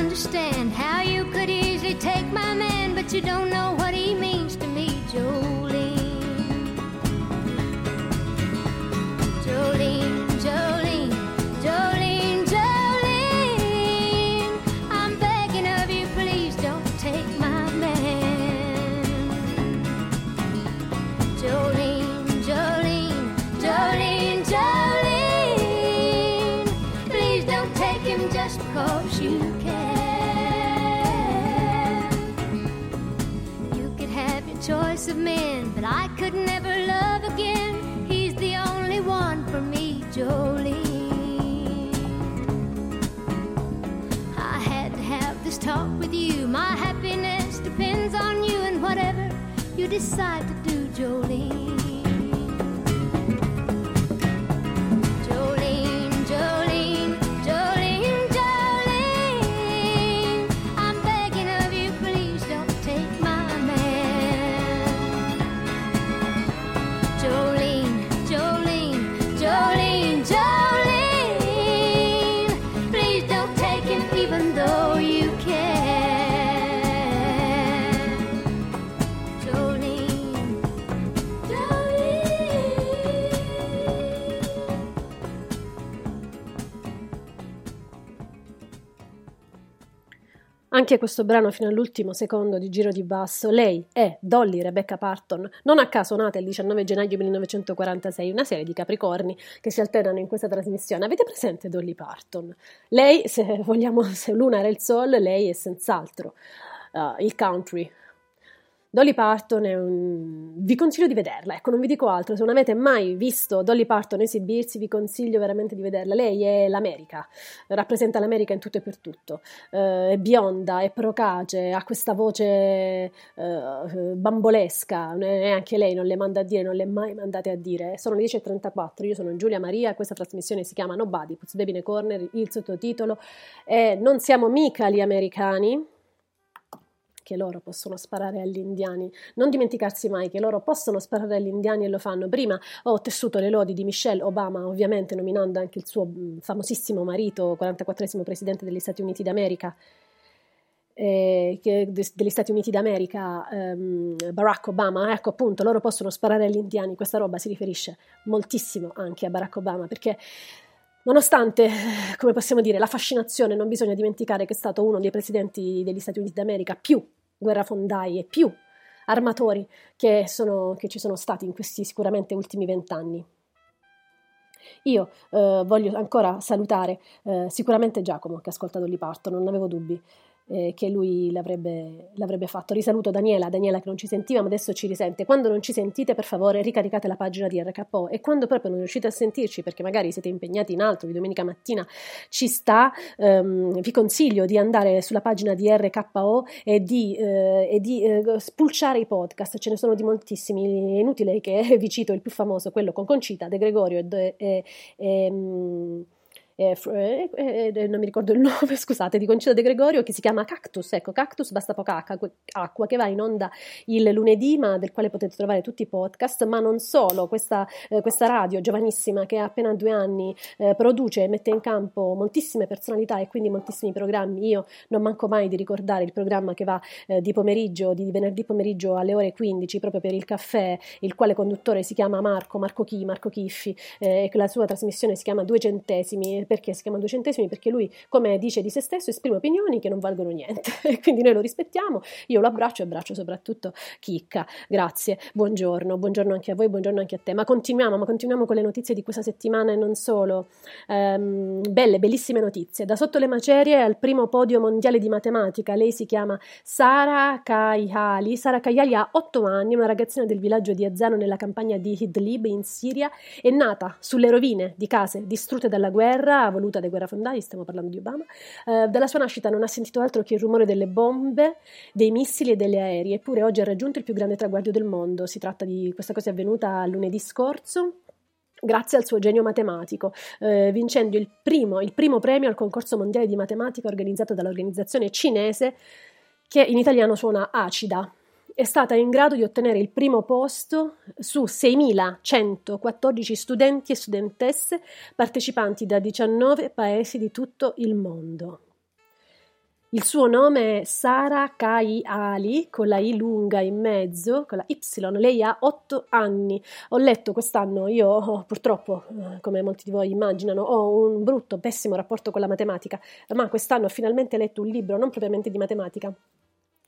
Understand how you could easily take my man, but you don't know what he means My happiness depends on you and whatever you decide to do, Jolene. Anche questo brano fino all'ultimo secondo di giro di basso, lei è Dolly Rebecca Parton, non a caso nata il 19 gennaio 1946, una serie di capricorni che si alternano in questa trasmissione. Avete presente Dolly Parton? Lei, se vogliamo, se l'una era il soul, lei è senz'altro uh, il country. Dolly Parton è un... vi consiglio di vederla, ecco, non vi dico altro, se non avete mai visto Dolly Parton esibirsi, vi consiglio veramente di vederla. Lei è l'America, rappresenta l'America in tutto e per tutto. Eh, è bionda, è procace, ha questa voce eh, bambolesca, e anche lei non le manda a dire, non le mai mandate a dire. Sono le 10.34, io sono Giulia Maria, questa trasmissione si chiama Nobody, a Corner, il sottotitolo è Non siamo mica gli americani, che loro possono sparare agli indiani. Non dimenticarsi mai che loro possono sparare agli indiani e lo fanno. Prima ho tessuto le lodi di Michelle Obama, ovviamente nominando anche il suo mh, famosissimo marito, 44esimo presidente degli Stati Uniti d'America. eh, che- de- degli Stati Uniti d'America, ehm, Barack Obama, ecco appunto, loro possono sparare agli indiani, questa roba si riferisce moltissimo anche a Barack Obama, perché Nonostante, come possiamo dire, la fascinazione, non bisogna dimenticare che è stato uno dei presidenti degli Stati Uniti d'America più guerrafondai e più armatori che, sono- che ci sono stati in questi sicuramente ultimi vent'anni. Io eh, voglio ancora salutare eh, sicuramente Giacomo che ascolta Dolly Parton, non avevo dubbi eh, che lui l'avrebbe, l'avrebbe fatto. Risaluto Daniela, Daniela che non ci sentiva ma adesso ci risente. Quando non ci sentite per favore ricaricate la pagina di RKO e quando proprio non riuscite a sentirci perché magari siete impegnati in altro di domenica mattina ci sta, ehm, vi consiglio di andare sulla pagina di RKO e di, eh, e di eh, spulciare i podcast, ce ne sono di moltissimi, è inutile che vi cito il più famoso, quello con Concita, De Gregorio e... E- e, mm, eh, eh, eh, eh, non mi ricordo il nome, scusate, di Concita De Gregorio che si chiama Cactus, ecco, Cactus basta poca acqua, che va in onda il lunedì, ma del quale potete trovare tutti i podcast, ma non solo, questa, eh, questa radio giovanissima che ha appena due anni eh, produce e mette in campo moltissime personalità e quindi moltissimi programmi, io non manco mai di ricordare il programma che va di pomeriggio, di venerdì pomeriggio alle ore 15 proprio per il caffè, il quale conduttore si chiama Marco, Marco Chi, Marco Chiffi, e la sua trasmissione si chiama Due Centesimi, perché si chiama Due Centesimi? Perché lui, come dice di se stesso, esprime opinioni che non valgono niente, quindi noi lo rispettiamo, io lo abbraccio e abbraccio soprattutto Chicca, grazie, buongiorno, buongiorno anche a voi, buongiorno anche a te, ma continuiamo, ma continuiamo con le notizie di questa settimana e non solo, Ehm, belle, bellissime notizie, da sotto le macerie al primo podio mondiale di matematica, lei si chiama Sara Kayali, Sara Kayali ha 8 anni, una ragazzina del villaggio di Azano nella campagna di Idlib in Siria, è nata sulle rovine di case distrutte dalla guerra, voluta dai guerrafondai, stiamo parlando di Obama, Eh, dalla sua nascita non ha sentito altro che il rumore delle bombe, dei missili e delle aerei, eppure oggi ha raggiunto il più grande traguardo del mondo, si tratta di questa cosa è avvenuta lunedì scorso, grazie al suo genio matematico, eh, vincendo il primo, il primo premio al concorso mondiale di matematica organizzato dall'organizzazione cinese che in italiano suona ACIDA. È stata in grado di ottenere il primo posto su 6.114 studenti e studentesse partecipanti da 19 paesi di tutto il mondo. Il suo nome è Sara Kai Ali, con la I lunga in mezzo, con la Y. Lei ha 8 anni. Ho letto quest'anno, io purtroppo, eh, come molti di voi immaginano, ho un brutto, pessimo rapporto con la matematica, ma quest'anno ho finalmente letto un libro, non propriamente di matematica,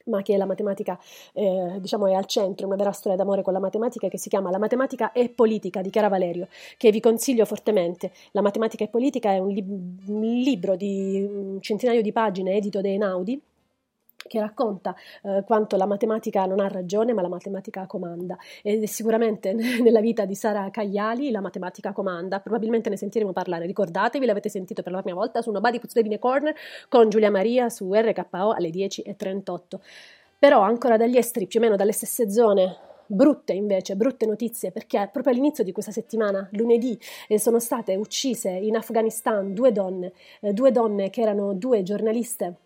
ma che la matematica eh, diciamo è al centro, una vera storia d'amore con la matematica che si chiama La matematica e politica di Chiara Valerio, che vi consiglio fortemente. La matematica e politica è un, lib- un libro di un centinaio di pagine edito da Einaudi che racconta eh, quanto la matematica non ha ragione, ma la matematica comanda. È sicuramente nella vita di Sara Cagliali la matematica comanda. Probabilmente ne sentiremo parlare. Ricordatevi, l'avete sentito per la prima volta su Nobody Puts Baby in a Corner con Giulia Maria su RKO alle 10.38. Però ancora dagli esteri, più o meno dalle stesse zone brutte invece, brutte notizie, perché proprio all'inizio di questa settimana, lunedì, eh, sono state uccise in Afghanistan due donne, eh, due donne che erano due giornaliste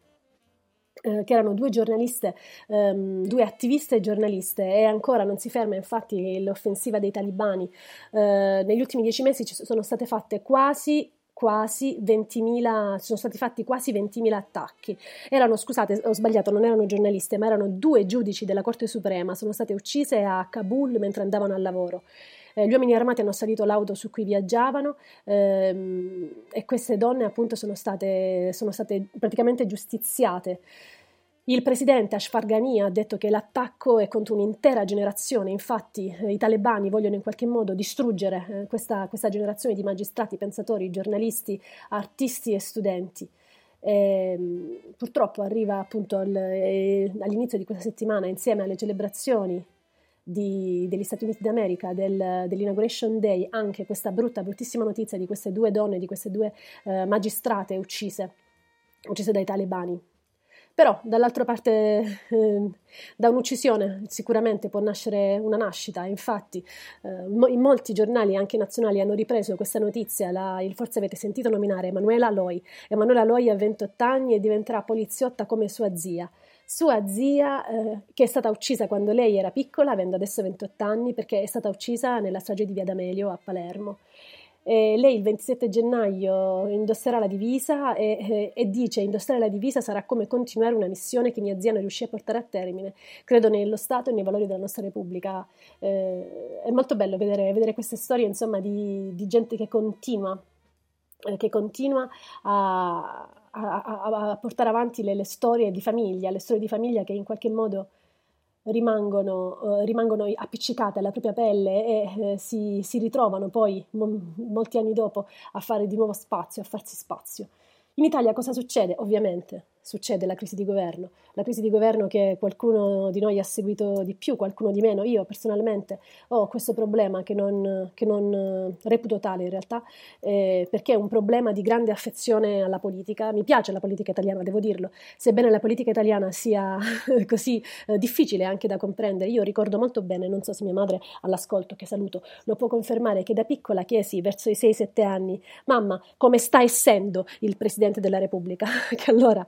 eh, che erano due giornaliste, ehm, due attiviste e giornaliste e ancora non si ferma infatti l'offensiva dei talibani. Eh, negli ultimi dieci mesi ci sono state fatte quasi quasi 20.000, sono stati fatti quasi 20.000 attacchi. Erano, scusate, ho sbagliato, non erano giornaliste, ma erano due giudici della Corte Suprema, sono state uccise a Kabul mentre andavano al lavoro. Eh, gli uomini armati hanno salito l'auto su cui viaggiavano ehm, e queste donne appunto sono state, sono state praticamente giustiziate. Il presidente Ashraf Ghani ha detto che l'attacco è contro un'intera generazione, infatti eh, i talebani vogliono in qualche modo distruggere eh, questa, questa, generazione di magistrati, pensatori, giornalisti, artisti e studenti. E, ehm, purtroppo arriva appunto al, eh, all'inizio di questa settimana, insieme alle celebrazioni di, degli Stati Uniti d'America, del, dell'Inauguration Day, anche questa brutta, bruttissima notizia di queste due donne, di queste due eh, magistrate uccise, uccise dai talebani. Però dall'altra parte, eh, da un'uccisione sicuramente può nascere una nascita. Infatti, eh, in molti giornali, anche nazionali, hanno ripreso questa notizia. La, forse avete sentito nominare Emanuela Loi. Emanuela Loi ha 28 anni e diventerà poliziotta come sua zia. Sua zia, eh, che è stata uccisa quando lei era piccola, avendo adesso 28 anni, perché è stata uccisa nella strage di Via D'Amelio a Palermo. E lei il 27 gennaio indosserà la divisa e, e, e, dice indossare la divisa sarà come continuare una missione che mia zia non riuscì a portare a termine. Credo nello Stato e nei valori della nostra Repubblica. Eh, è molto bello vedere, vedere queste storie insomma, di, di, gente che continua, eh, che continua a, a, a, a portare avanti le, le, storie di famiglia, le storie di famiglia che in qualche modo rimangono, eh, rimangono appiccicate alla propria pelle e eh, si, si, ritrovano poi mo- molti anni dopo a fare di nuovo spazio, a farsi spazio. In Italia cosa succede? Ovviamente succede la crisi di governo, la crisi di governo che qualcuno di noi ha seguito di più, qualcuno di meno. Io personalmente ho questo problema che non, che non eh, reputo tale in realtà, eh, perché è un problema di grande affezione alla politica. Mi piace la politica italiana, devo dirlo, sebbene la politica italiana sia così eh, difficile anche da comprendere. Io ricordo molto bene, non so se mia madre all'ascolto, che saluto, lo può confermare, che da piccola chiesi verso i 6-7 anni, mamma, come sta essendo il Presidente della Repubblica? che allora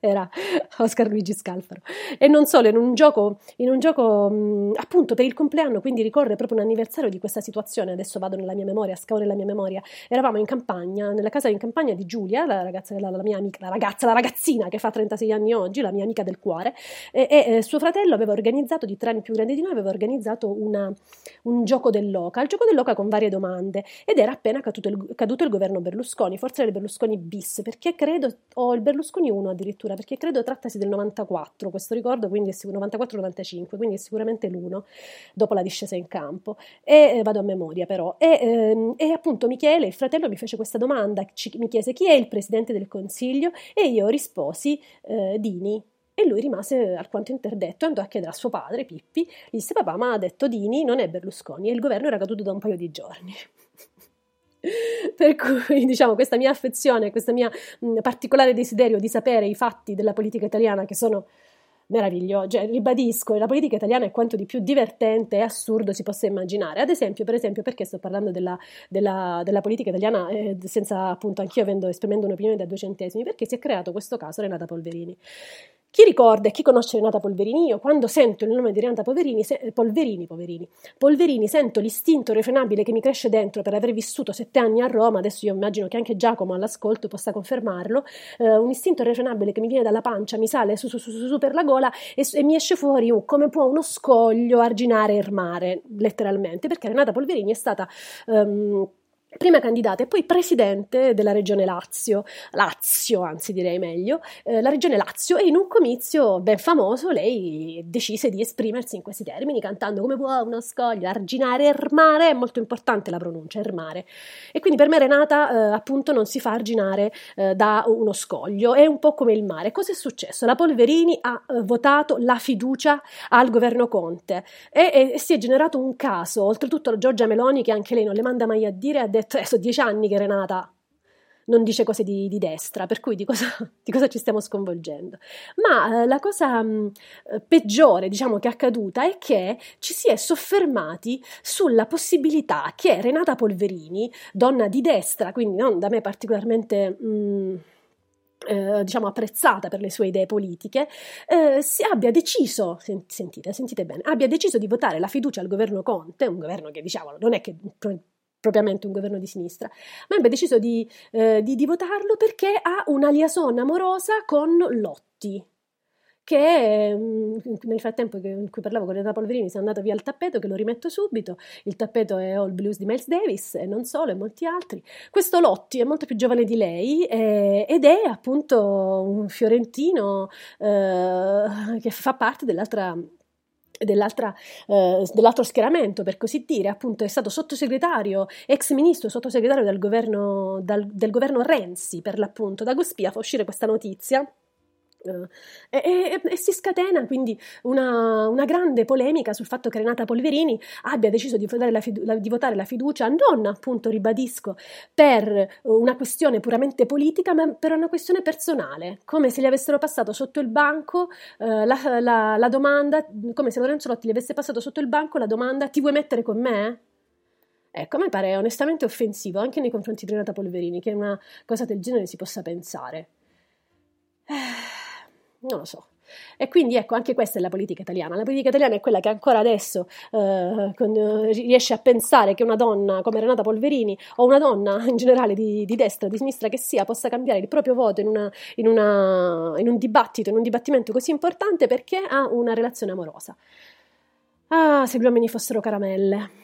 era Oscar Luigi Scalfaro. E non solo, in un gioco, in un gioco mh, appunto per il compleanno, quindi ricorre proprio un anniversario di questa situazione. Adesso vado nella mia memoria, scavo nella mia memoria. Eravamo in campagna, nella casa in campagna di Giulia, la ragazza, la, la mia amica, la ragazza, la ragazzina che fa 36 anni oggi, la mia amica del cuore, e, e eh, suo fratello aveva organizzato, di tre anni più grande di noi, aveva organizzato una, un gioco dell'Oca, il gioco dell'Oca con varie domande, ed era appena caduto il, caduto il governo Berlusconi, forse era il Berlusconi bis, perché credo, o il Berlusconi 1 addirittura addirittura, perché credo trattasi del 94, questo ricordo, quindi è 94-95, quindi è sicuramente l'uno dopo la discesa in campo. E eh, vado a memoria però. E, ehm, e, appunto Michele, il fratello, mi fece questa domanda, ci, mi chiese chi è il presidente del consiglio e io risposi eh, Dini. E lui rimase alquanto interdetto, andò a chiedere a suo padre, Pippi, gli disse papà ma ha detto Dini, non è Berlusconi e il governo era caduto da un paio di giorni. Per cui, diciamo, questa mia affezione, questo mio particolare desiderio di sapere i fatti della politica italiana che sono meravigliosi, cioè, ribadisco, la politica italiana è quanto di più divertente e assurdo si possa immaginare. Ad esempio, per esempio, perché sto parlando della, della, della politica italiana eh, senza appunto anch'io avendo, esprimendo un'opinione da due centesimi? Perché si è creato questo caso Renata Polverini. Chi ricorda e chi conosce Renata Polverini, io quando sento il nome di Renata Polverini, se, eh, Polverini, Poverini, Polverini, sento l'istinto irrefrenabile che mi cresce dentro per aver vissuto sette anni a Roma, adesso io immagino che anche Giacomo all'ascolto possa confermarlo, eh, un istinto irrefrenabile che mi viene dalla pancia, mi sale su, su, su, su per la gola e, e, mi esce fuori uh, come può uno scoglio arginare il mare, letteralmente, perché Renata Polverini è stata... Um, prima candidata e poi presidente della regione Lazio, Lazio anzi direi meglio, eh, la regione Lazio e in un comizio ben famoso lei decise di esprimersi in questi termini cantando come può uno scoglio arginare ermare, è molto importante la pronuncia ermare e quindi per me Renata eh, appunto non si fa arginare eh, da uno scoglio, è un po' come il mare. Cosa è successo? La Polverini ha eh, votato la fiducia al governo Conte e, e, si è generato un caso, oltretutto Giorgia Meloni che anche lei non le manda mai a dire ha detto, eh, sono dieci anni che Renata non dice cose di, di destra, per cui di cosa, di cosa, ci stiamo sconvolgendo. Ma eh, la cosa mh, eh, peggiore, diciamo, che è accaduta è che ci si è soffermati sulla possibilità che Renata Polverini, donna di destra, quindi non da me particolarmente... Mh, eh, diciamo apprezzata per le sue idee politiche, eh, si abbia deciso, sentite, sentite bene, abbia deciso di votare la fiducia al governo Conte, un governo che diciamo non è che propriamente un governo di sinistra, ma abbia deciso di, eh, di, di votarlo perché ha una liaison amorosa con Lotti, che mm, nel frattempo in cui parlavo con Renata Polverini si è andato via il tappeto, che lo rimetto subito, il tappeto è All Blues di Miles Davis e non solo, e molti altri. Questo Lotti è molto più giovane di lei eh, ed è appunto un fiorentino eh, che fa parte dell'altra dell'altra, eh, dell'altro schieramento, per così dire, appunto è stato sottosegretario, ex ministro, sottosegretario del governo, dal, del governo Renzi, per l'appunto. Da Gospia fa uscire questa notizia e, e, e, si scatena quindi una, una, grande polemica sul fatto che Renata Polverini abbia deciso di votare la, fidu- di votare la fiducia non appunto ribadisco per una questione puramente politica ma per una questione personale come se gli avessero passato sotto il banco uh, la, la, la, domanda come se Lorenzo Lotti gli avesse passato sotto il banco la domanda ti vuoi mettere con me? Ecco, a me pare onestamente offensivo anche nei confronti di Renata Polverini che una cosa del genere si possa pensare. Eh non lo so. E quindi ecco, anche questa è la politica italiana. La politica italiana è quella che ancora adesso eh, eh, riesce a pensare che una donna come Renata Polverini o una donna in generale di, di destra o di sinistra che sia possa cambiare il proprio voto in, una, in, una, in un dibattito, in un dibattimento così importante perché ha una relazione amorosa. Ah, se gli uomini fossero caramelle.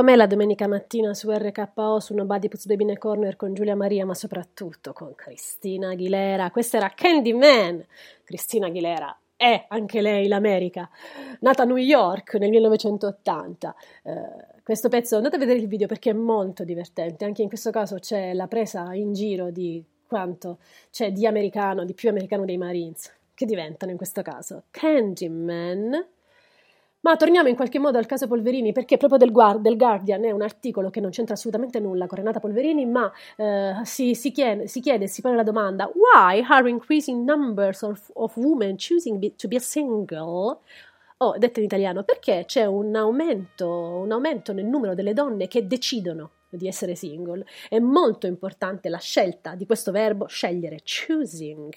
Com'è la domenica mattina su RKO su Nobody Puts Baby in a Corner con Giulia Maria, ma soprattutto con Cristina Aguilera. Questa era Candyman. Cristina Aguilera è anche lei l'America, nata a New York nel 1980. Eh, questo pezzo andate a vedere il video perché è molto divertente. Anche in questo caso c'è la presa in giro di quanto c'è di americano, di più americano dei Marines, che diventano in questo caso Candyman ma torniamo in qualche modo al caso Polverini, perché proprio del, Guard- del Guardian è un articolo che non c'entra assolutamente nulla con Renata Polverini, ma eh, si, si, chiede, si, chiede, si pone la domanda: Why are increasing numbers of, of women choosing be, to be single? Oh, detto in italiano, perché c'è un aumento, un aumento nel numero delle donne che decidono di essere single. È molto importante la scelta di questo verbo scegliere, choosing.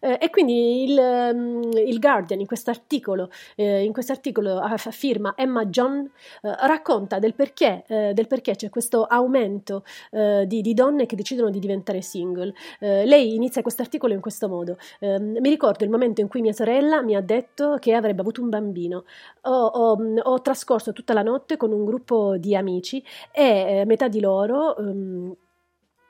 Eh, e quindi il, um, il Guardian in questo articolo, eh, in quest'articolo a, firma Emma John, eh, racconta del perché, eh, del perché, c'è questo aumento eh, di, di, donne che decidono di diventare single. Eh, lei inizia questo articolo in questo modo. Ehm, mi ricordo il momento in cui mia sorella mi ha detto che avrebbe avuto un bambino. Ho, ho, ho trascorso tutta la notte con un gruppo di amici e metà di loro... Um,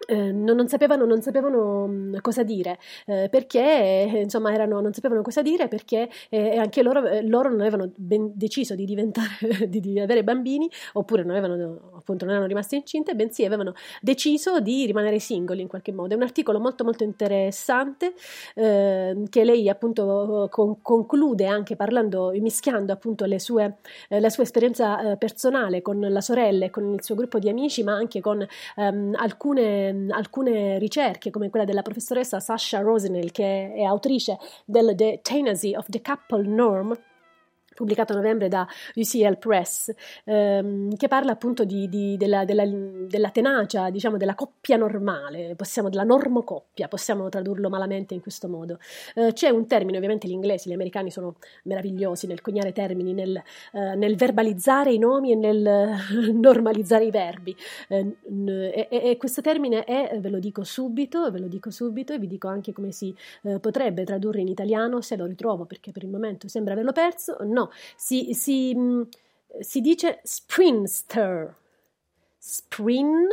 eh, non, non, sapevano, non, sapevano, mm, cosa dire eh, perché eh, insomma erano, non sapevano cosa dire perché eh, anche loro, eh, loro, non avevano deciso di diventare di, di, avere bambini oppure non avevano appunto non erano rimaste incinte bensì avevano deciso di rimanere singoli in qualche modo. È un articolo molto molto interessante ehm, che lei appunto con, conclude anche parlando mischiando appunto sue, la sua esperienza personale con la sorella e con il suo gruppo di amici ma anche con ehm, alcune Ehm, alcune ricerche, come quella della professoressa Sasha Rosenel, che è autrice del The Tenacy of the Couple Norm, pubblicato a novembre da UCL Press, ehm, che parla appunto di, di, della, della, della, tenacia, diciamo, della coppia normale, possiamo, della normocoppia, possiamo tradurlo malamente in questo modo. Eh, c'è un termine, ovviamente gli inglesi, gli americani sono meravigliosi nel coniare termini, nel, eh, nel verbalizzare i nomi e nel normalizzare i verbi. Eh, e, e, questo termine è, ve lo dico subito, ve lo dico subito e vi dico anche come si eh, potrebbe tradurre in italiano se lo ritrovo, perché per il momento sembra averlo perso. No, si, si, mm, si dice sprinster. Sprin?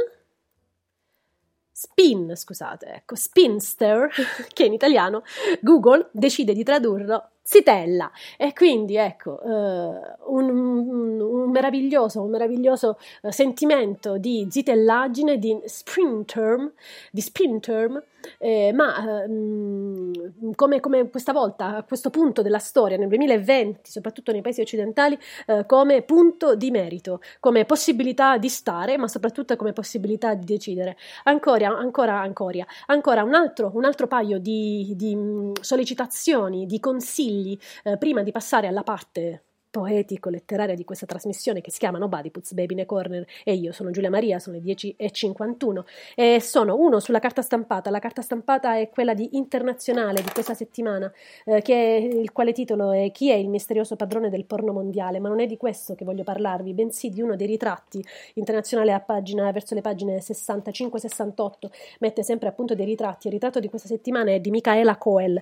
Spin, scusate, ecco, spinster, che in italiano Google decide di tradurlo zitella. E quindi ecco uh, un, un, meraviglioso, un meraviglioso uh, sentimento di zitellaggine, di spring term, di spin term, eh, ma uh, come, come, questa volta, a questo punto della storia, nel 2020, soprattutto nei paesi occidentali, come punto di merito, come possibilità di stare, ma soprattutto come possibilità di decidere. Ancora, ancora, ancora, ancora un altro, un altro paio di, di um, sollecitazioni, di consigli consigli eh, prima di passare alla parte poetico-letteraria di questa trasmissione che si chiama Nobody Puts Baby in a Corner e io sono Giulia Maria, sono le 10.51 e sono uno sulla carta stampata, la carta stampata è quella di internazionale di questa settimana eh, che il quale titolo è Chi è il misterioso padrone del porno mondiale, ma non è di questo che voglio parlarvi, bensì di uno dei ritratti. Internazionale a pagina, verso le pagine 65-68 mette sempre appunto dei ritratti, il ritratto di questa settimana è di Michaela Coel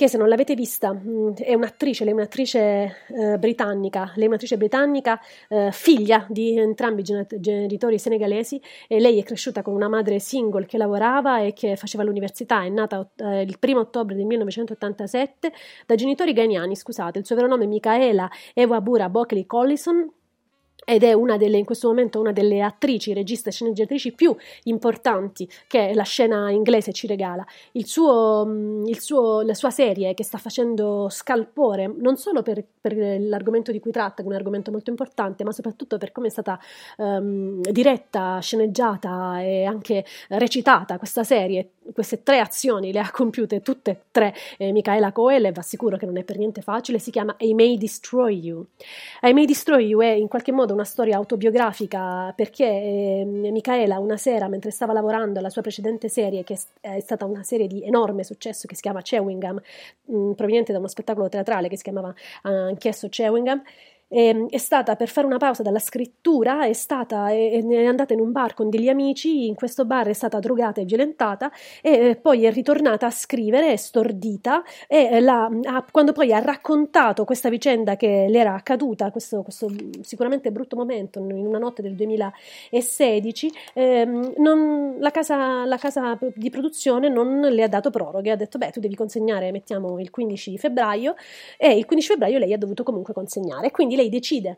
che se non l'avete vista mm, è un'attrice, lei è un'attrice eh, britannica, lei è un'attrice britannica eh, figlia di entrambi i genitori senegalesi e lei è cresciuta con una madre single che lavorava e che faceva l'università, è nata eh, il 1 ottobre del 1987 da genitori ghanaiani, scusate, il suo vero nome è Michaela Ewabura Bockley Collison ed è una delle, in questo momento una delle attrici, registe e sceneggiatrici più importanti che la scena inglese ci regala. Il suo, mm, il suo, la sua serie che sta facendo scalpore, non solo per, per, l'argomento di cui tratta, che è un argomento molto importante, ma soprattutto per come è stata um, diretta, sceneggiata e anche recitata questa serie. Queste tre azioni le ha compiute tutte e tre eh, Michaela Coel e vi assicuro che non è per niente facile. Si chiama I May Destroy You. I May Destroy You è in qualche modo una storia autobiografica perché eh, Michaela una sera mentre stava lavorando alla sua precedente serie che è stata una serie di enorme successo che si chiama Chewingham mh, proveniente da uno spettacolo teatrale che si chiamava anch'esso Chewingham è, è stata per fare una pausa dalla scrittura, è, stata, è, è andata in un bar con degli amici, in questo bar è stata drogata e violentata e poi è ritornata a scrivere, è stordita e la, ha, quando poi ha raccontato questa vicenda che le era accaduta, questo, questo sicuramente brutto momento in una notte del 2016, ehm, non, la, casa, la casa di produzione non le ha dato proroghe, ha detto beh tu devi consegnare, mettiamo il 15 febbraio e il 15 febbraio lei ha dovuto comunque consegnare, quindi lei decide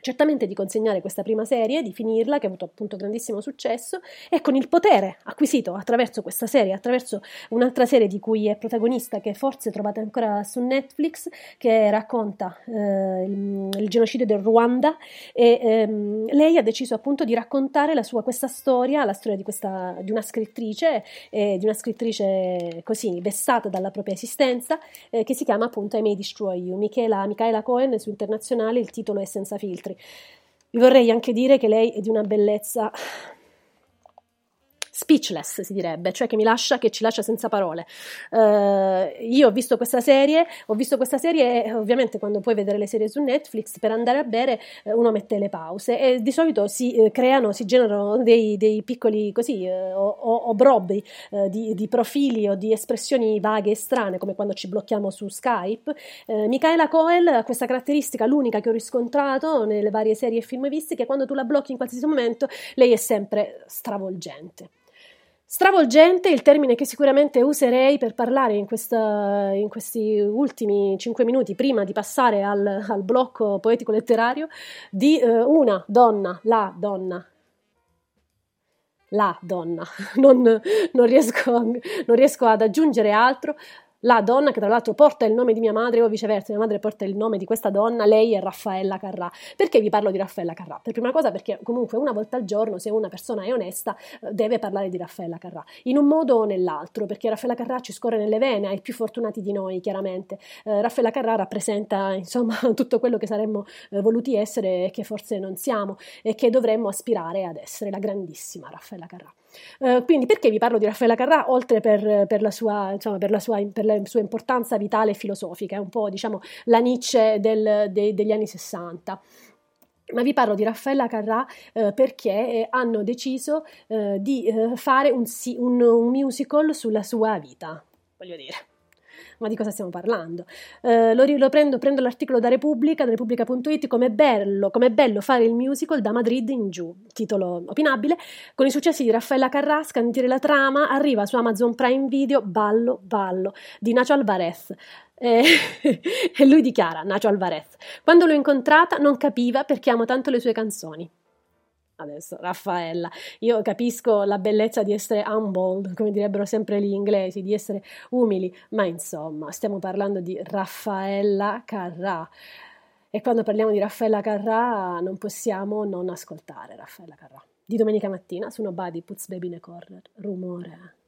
certamente di consegnare questa prima serie, di finirla, che ha avuto appunto grandissimo successo, e con il potere acquisito attraverso questa serie, attraverso un'altra serie di cui è protagonista, che forse trovate ancora su Netflix, che racconta eh, il, il, genocidio del Ruanda, e ehm, lei ha deciso appunto di raccontare la sua, questa storia, la storia di, questa, di una scrittrice, eh, di una scrittrice così vessata dalla propria esistenza, eh, che si chiama appunto I May Destroy You, Michaela, Michaela Cohen su internazionale, il titolo è Senza filtri altri. Vi vorrei anche dire che lei è di una bellezza speechless, si direbbe, cioè che mi lascia, che ci lascia senza parole. Uh, io ho visto questa serie, ho visto questa serie ovviamente quando puoi vedere le serie su Netflix per andare a bere uh, uno mette le pause e di solito si uh, creano, si generano dei, dei piccoli così obrobbi di, di, profili o di espressioni vaghe e strane come quando ci blocchiamo su Skype. Michaela Coel ha questa caratteristica, l'unica che ho riscontrato nelle varie serie e film visti, che quando tu la blocchi in qualsiasi momento lei è sempre stravolgente. Stravolgente il termine che sicuramente userei per parlare in, questa, in questi ultimi cinque minuti, prima di passare al, al blocco poetico-letterario, di eh, una donna, la donna, la donna, non, non, riesco, non, riesco, ad aggiungere altro, la donna che tra l'altro porta il nome di mia madre o viceversa, mia madre porta il nome di questa donna, lei è Raffaella Carrà. Perché vi parlo di Raffaella Carrà? Per prima cosa perché comunque una volta al giorno, se una persona è onesta, eh, deve parlare di Raffaella Carrà, in un modo o nell'altro, perché Raffaella Carrà ci scorre nelle vene, ai più fortunati di noi chiaramente. Eh, Raffaella Carrà rappresenta insomma tutto quello che saremmo eh, voluti essere e che forse non siamo e che dovremmo aspirare ad essere, la grandissima Raffaella Carrà. Uh, quindi perché vi parlo di Raffaella Carrà? Oltre per, per, la, sua, insomma, per, la, sua, per la, sua, importanza vitale e filosofica, è un po' diciamo la Nietzsche del, de, degli anni 60 ma vi parlo di Raffaella Carrà eh, perché eh, hanno deciso eh, di eh, fare un, un, un musical sulla sua vita, voglio dire ma di cosa stiamo parlando? Eh, lo, lo prendo, prendo, l'articolo da Repubblica, da Repubblica.it, come bello, come bello fare il musical da Madrid in giù, titolo opinabile, con i successi di Raffaella Carrà, scandire la trama, arriva su Amazon Prime Video, ballo, ballo, di Nacho Alvarez. Eh, e lui dichiara, Nacho Alvarez, quando l'ho incontrata non capiva perché amo tanto le sue canzoni adesso Raffaella. Io capisco la bellezza di essere humble, come direbbero sempre gli inglesi, di essere umili, ma insomma, stiamo parlando di Raffaella Carrà. E quando parliamo di Raffaella Carrà non possiamo non ascoltare Raffaella Carrà. Di domenica mattina su Nobody Puts Baby in a Corner. Rumore.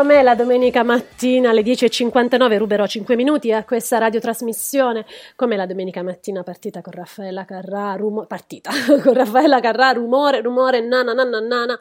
Com'è la domenica mattina alle 10.59? Ruberò 5 minuti a questa radiotrasmissione. Com'è la domenica mattina partita con Raffaella Carrà? Rumo- partita con Raffaella Carrà, rumore, rumore, nana, nana, nana.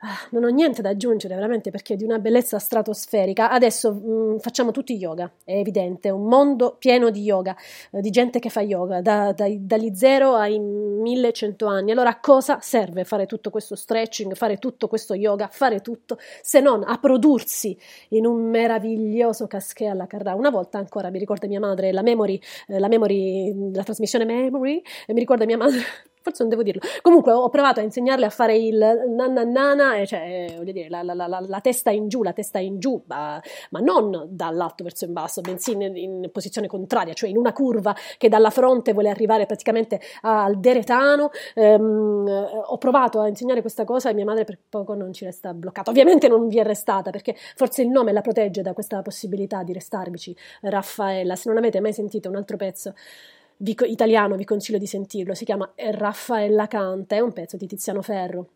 Ah, non ho niente da aggiungere veramente perché è di una bellezza stratosferica. Adesso mh, mm, facciamo tutti yoga, è evidente, un mondo pieno di yoga, eh, di gente che fa yoga, da, da, dagli zero ai 1100 anni. Allora a cosa serve fare tutto questo stretching, fare tutto questo yoga, fare tutto, se non a prodursi in un meraviglioso casché alla carrà. Una volta ancora mi ricorda mia madre la memory, eh, la memory, la trasmissione memory, e mi ricorda mia madre forse non devo dirlo. Comunque ho provato a insegnarle a fare il nanna nana, cioè, voglio dire, la, la, la, la, testa in giù, la testa in giù, ma, ma non dall'alto verso in basso, bensì in, in, posizione contraria, cioè in una curva che dalla fronte vuole arrivare praticamente al deretano. Ehm, ho provato a insegnare questa cosa e mia madre per poco non ci resta bloccata. Ovviamente non vi è restata perché forse il nome la protegge da questa possibilità di restarvici. Raffaella, se non avete mai sentito un altro pezzo vi, italiano, vi consiglio di sentirlo, si chiama Raffaella Canta, è un pezzo di Tiziano Ferro.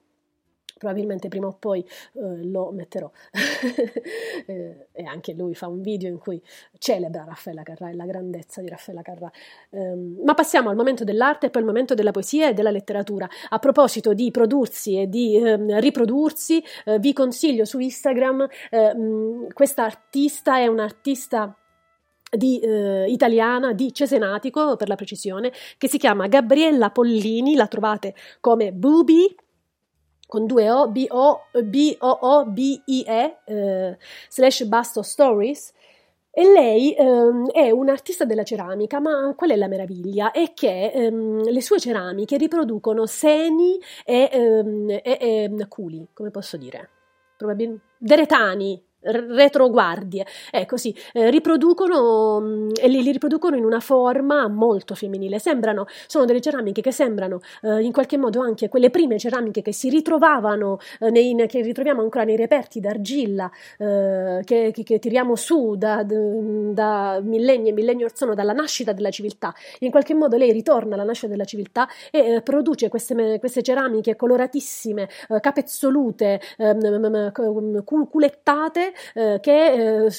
Probabilmente prima o poi eh, lo metterò. eh, e anche lui fa un video in cui celebra Raffaella Carrà e la grandezza di Raffaella Carrà. Um, ma passiamo al momento dell'arte e poi al momento della poesia e della letteratura. A proposito di prodursi e di um, riprodursi, uh, vi consiglio su Instagram uh, questa artista, è un'artista di, eh, italiana di Cesenatico, per la precisione, che si chiama Gabriella Pollini, la trovate come Bubi con due O, B-O, B-O-O-B-I-E, eh, slash Basto Stories, e lei ehm, è un'artista della ceramica, ma qual è la meraviglia? È che ehm, le sue ceramiche riproducono seni e, ehm, e, e culi, come posso dire? Probabilmente deretani, retroguardie, ecco sì, eh, riproducono mm, e li, li, riproducono in una forma molto femminile. Sembrano, sono delle ceramiche che sembrano eh, in qualche modo anche quelle prime ceramiche che si ritrovavano, eh, nei, che ritroviamo ancora nei reperti d'argilla eh, che, che, che, tiriamo su da, da millenni e millenni or sono, dalla nascita della civiltà. In qualche modo lei ritorna alla nascita della civiltà e eh, produce queste, queste, ceramiche coloratissime, eh, capezzolute, ehm, culettate eh, che eh,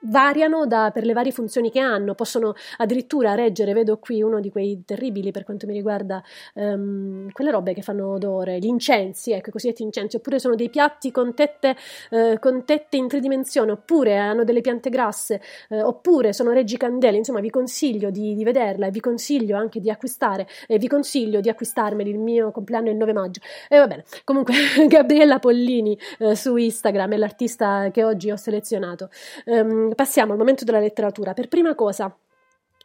variano da, per le varie funzioni che hanno, possono addirittura reggere, vedo qui uno di quei terribili per quanto mi riguarda um, quelle robe che fanno odore, gli incensi, ecco, i cosiddetti incensi, oppure sono dei piatti con tette, uh, con tette in tre dimensioni, oppure hanno delle piante grasse, uh, oppure sono reggi candele, insomma vi consiglio di, di, vederla e vi consiglio anche di acquistare e vi consiglio di acquistarmeli, il mio compleanno è il 9 maggio. E va bene, comunque Gabriella Pollini uh, su Instagram è l'artista che oggi ho selezionato. Um, passiamo al momento della letteratura. Per prima cosa,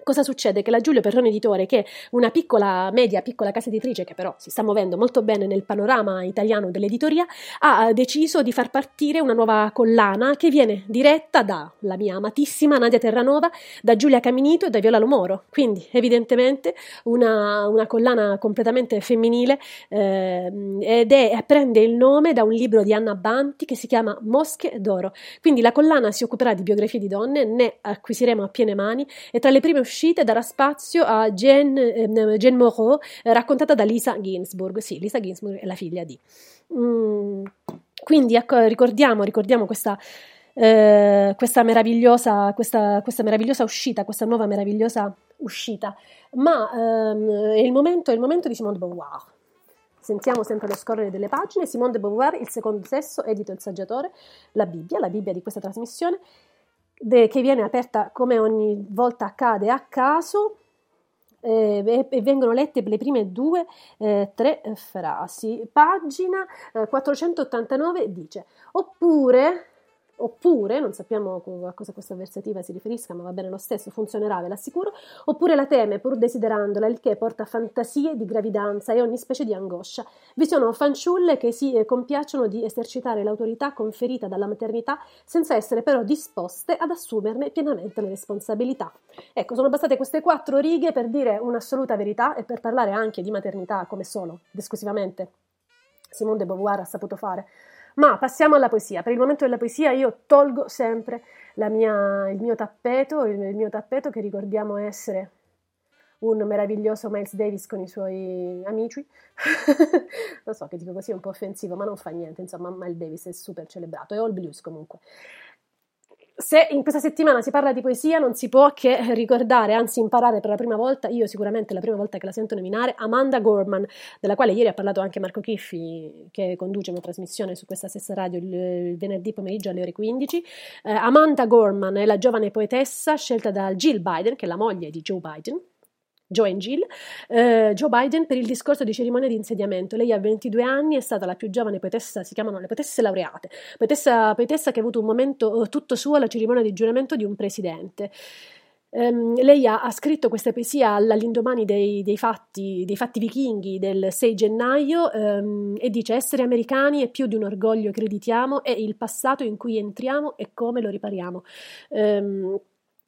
Cosa succede? Che la Giulio Perrone Editore, che è una piccola, media, piccola casa editrice che però si sta muovendo molto bene nel panorama italiano dell'editoria, ha deciso di far partire una nuova collana che viene diretta dalla mia amatissima Nadia Terranova, da Giulia Caminito e da Viola Lomoro. Quindi, evidentemente, una, una collana completamente femminile eh, ed è, prende il nome da un libro di Anna Banti che si chiama Mosche d'Oro. Quindi la collana si occuperà di biografie di donne, ne acquisiremo a piene mani e tra le prime uscite uscite darà spazio a Jane, eh, Jane Moreau, raccontata da Lisa Ginsburg. Sì, Lisa Ginsburg è la figlia di. Mm, quindi ecco, ricordiamo, ricordiamo questa, eh, questa, meravigliosa, questa, questa, meravigliosa, uscita, questa nuova meravigliosa uscita. Ma ehm, è, il momento, è il momento di Simone de Beauvoir. Sentiamo sempre lo scorrere delle pagine. Simone de Beauvoir, Il secondo sesso, edito il saggiatore, la Bibbia, la Bibbia di questa trasmissione de, che viene aperta come ogni volta accade a caso eh, e, e, vengono lette le prime due, eh, tre frasi. Pagina eh, 489 dice, oppure oppure, non sappiamo a cosa questa avversativa si riferisca, ma va bene lo stesso, funzionerà, ve l'assicuro, oppure la teme pur desiderandola, il che porta fantasie di gravidanza e ogni specie di angoscia. Vi sono fanciulle che si eh, compiacciono di esercitare l'autorità conferita dalla maternità senza essere però disposte ad assumerne pienamente le responsabilità. Ecco, sono bastate queste quattro righe per dire un'assoluta verità e per parlare anche di maternità come solo ed esclusivamente Simone de Beauvoir ha saputo fare. Ma passiamo alla poesia. Per il momento della poesia io tolgo sempre mia, il mio tappeto, il, il mio tappeto che ricordiamo essere un meraviglioso Miles Davis con i suoi amici. Lo so che dico così è un po' offensivo, ma non fa niente, insomma Miles Davis è super celebrato, è all blues comunque se in questa settimana si parla di poesia non si può che ricordare, anzi imparare per la prima volta, io sicuramente la prima volta che la sento nominare, Amanda Gorman, della quale ieri ha parlato anche Marco Chiffi, che conduce una trasmissione su questa stessa radio il, il venerdì pomeriggio alle ore 15. Eh, Amanda Gorman è la giovane poetessa scelta da Jill Biden, che è la moglie di Joe Biden, Joe and Jill, eh, Joe Biden per il discorso di cerimonia di insediamento. Lei ha 22 anni, è stata la più giovane poetessa, si chiamano le poetesse laureate, poetessa, poetessa che ha avuto un momento eh, tutto suo alla cerimonia di giuramento di un presidente. Um, lei ha, ha, scritto questa poesia all'indomani dei, dei, fatti, dei, fatti, vichinghi del 6 gennaio um, e dice essere americani è più di un orgoglio che ereditiamo, è il passato in cui entriamo e come lo ripariamo. Um,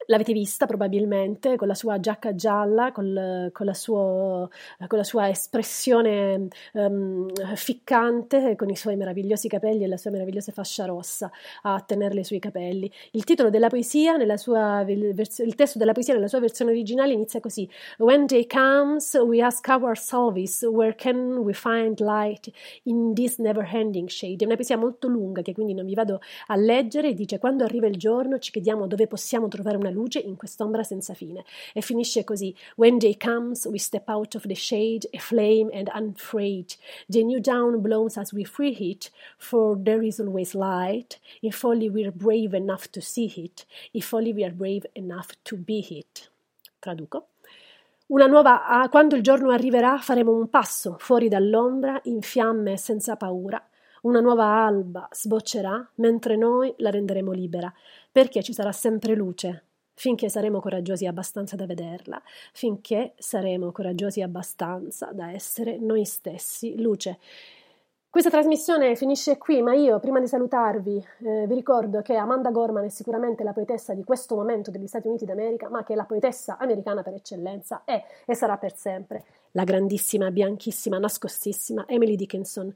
L'avete vista probabilmente con la sua giacca gialla, col, con, la suo, con, la sua espressione um, ficcante, con i suoi meravigliosi capelli e la sua meravigliosa fascia rossa a tenerle sui capelli. Il titolo della poesia, sua, il testo della poesia nella sua versione originale inizia così: When day comes, we ask ourselves, where can we find light in this never-ending shade? È una poesia molto lunga che quindi non vi vado a leggere. Dice: Quando arriva il giorno, ci chiediamo dove possiamo trovare una luce in quest'ombra senza fine. E finisce così: When day comes, we step out of the shade, aflame and unafraid. The new dawn blows as we free it, for there is always light. If only we brave enough to see it, if only we brave enough to be it. Traduco. Una nuova, ah, quando il giorno arriverà, faremo un passo fuori dall'ombra, in fiamme senza paura. Una nuova alba sboccerà, mentre noi la renderemo libera, perché ci sarà sempre luce, finché saremo coraggiosi abbastanza da vederla, finché saremo coraggiosi abbastanza da essere noi stessi luce. Questa trasmissione finisce qui, ma io prima di salutarvi eh, vi ricordo che Amanda Gorman è sicuramente la poetessa di questo momento degli Stati Uniti d'America, ma che la poetessa americana per eccellenza è e sarà per sempre la grandissima, bianchissima, nascostissima Emily Dickinson,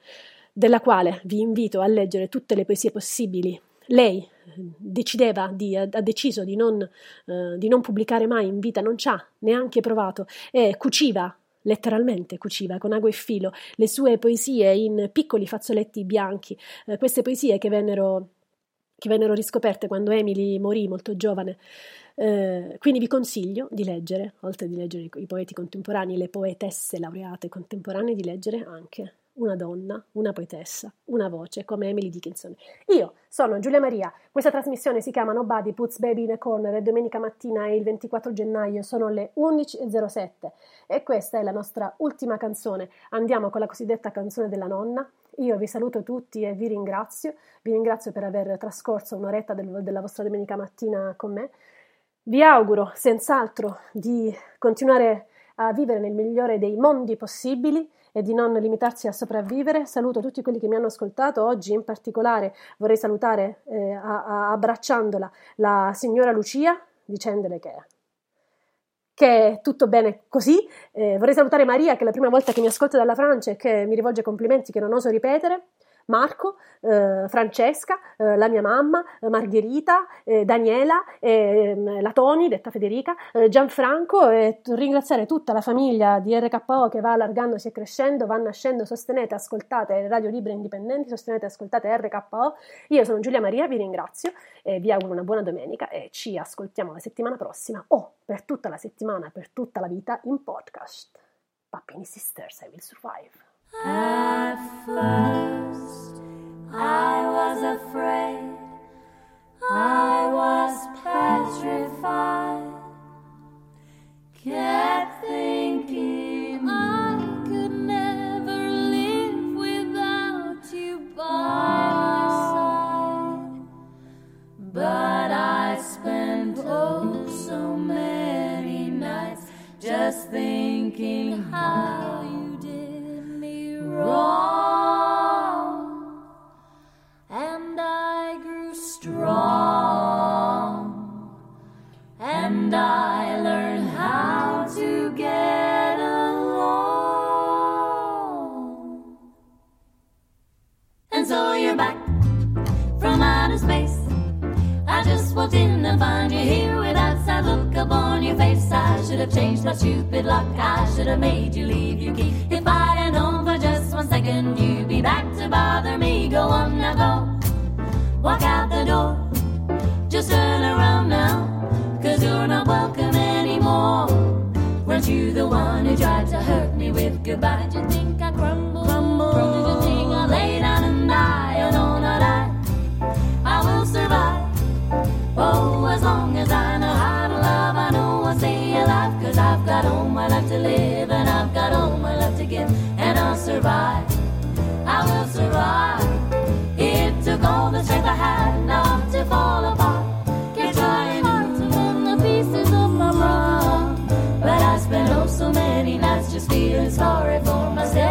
della quale vi invito a leggere tutte le poesie possibili lei decideva di, ha deciso di non, eh, di non pubblicare mai in vita, non ci ha neanche provato, e cuciva letteralmente cuciva con ago e filo le sue poesie in piccoli fazzoletti bianchi, eh, queste poesie che vennero, che vennero, riscoperte quando Emily morì molto giovane. Eh, quindi vi consiglio di leggere, oltre di leggere i, i poeti contemporanei, le poetesse laureate contemporanee, di leggere anche una donna, una poetessa, una voce come Emily Dickinson. Io sono Giulia Maria, questa trasmissione si chiama Nobody Puts Baby in a Corner e domenica mattina è il 24 gennaio, sono le 11.07 e questa è la nostra ultima canzone. Andiamo con la cosiddetta canzone della nonna. Io vi saluto tutti e vi ringrazio, vi ringrazio per aver trascorso un'oretta del, della vostra domenica mattina con me. Vi auguro senz'altro di continuare a vivere nel migliore dei mondi possibili e di non limitarsi a sopravvivere. Saluto tutti quelli che mi hanno ascoltato. Oggi in particolare vorrei salutare, eh, a, a, abbracciandola, la signora Lucia, dicendole che, che è tutto bene così. Eh, vorrei salutare Maria, che è la prima volta che mi ascolta dalla Francia e che mi rivolge complimenti che non oso ripetere. Marco, eh, Francesca, eh, la mia mamma, eh, Margherita, eh, Daniela, ehm, la Toni, detta Federica, eh, Gianfranco e ringraziare tutta la famiglia di RKO che va allargandosi e crescendo, va nascendo, sostenete, ascoltate Radio Libere Indipendenti, sostenete, ascoltate RKO. Io sono Giulia Maria, vi ringrazio e vi auguro una buona domenica e ci ascoltiamo la settimana prossima o per tutta la settimana, per tutta la vita in podcast. Pappini Sisters, I will survive. At first, I was afraid, I was petrified, kept thinking I could never live without you by my side. But I spent oh so many nights just thinking how wrong, and I grew strong, and I learned how to get along. And so you're back from outer space. I just walked in find you here your face. I should have changed my stupid luck. I should have made you leave your key. If I had known one second you'd be back to bother me, go on now, go. Walk out the door. Just turn around now, cause you're not welcome anymore. Weren't you the one who tried to hurt me with goodbye? Did you think I crumble? crumble? Did you think I lay down and die? Oh no, not I. I will survive. Oh, as long as I know how to love, I know I'll stay alive. Cause I've got all my life to live, survive. I will survive. It took all the strength I had not to fall apart. Kept trying hard to mend the pieces of my wrong. But I spent oh so many nights just feeling sorry for myself.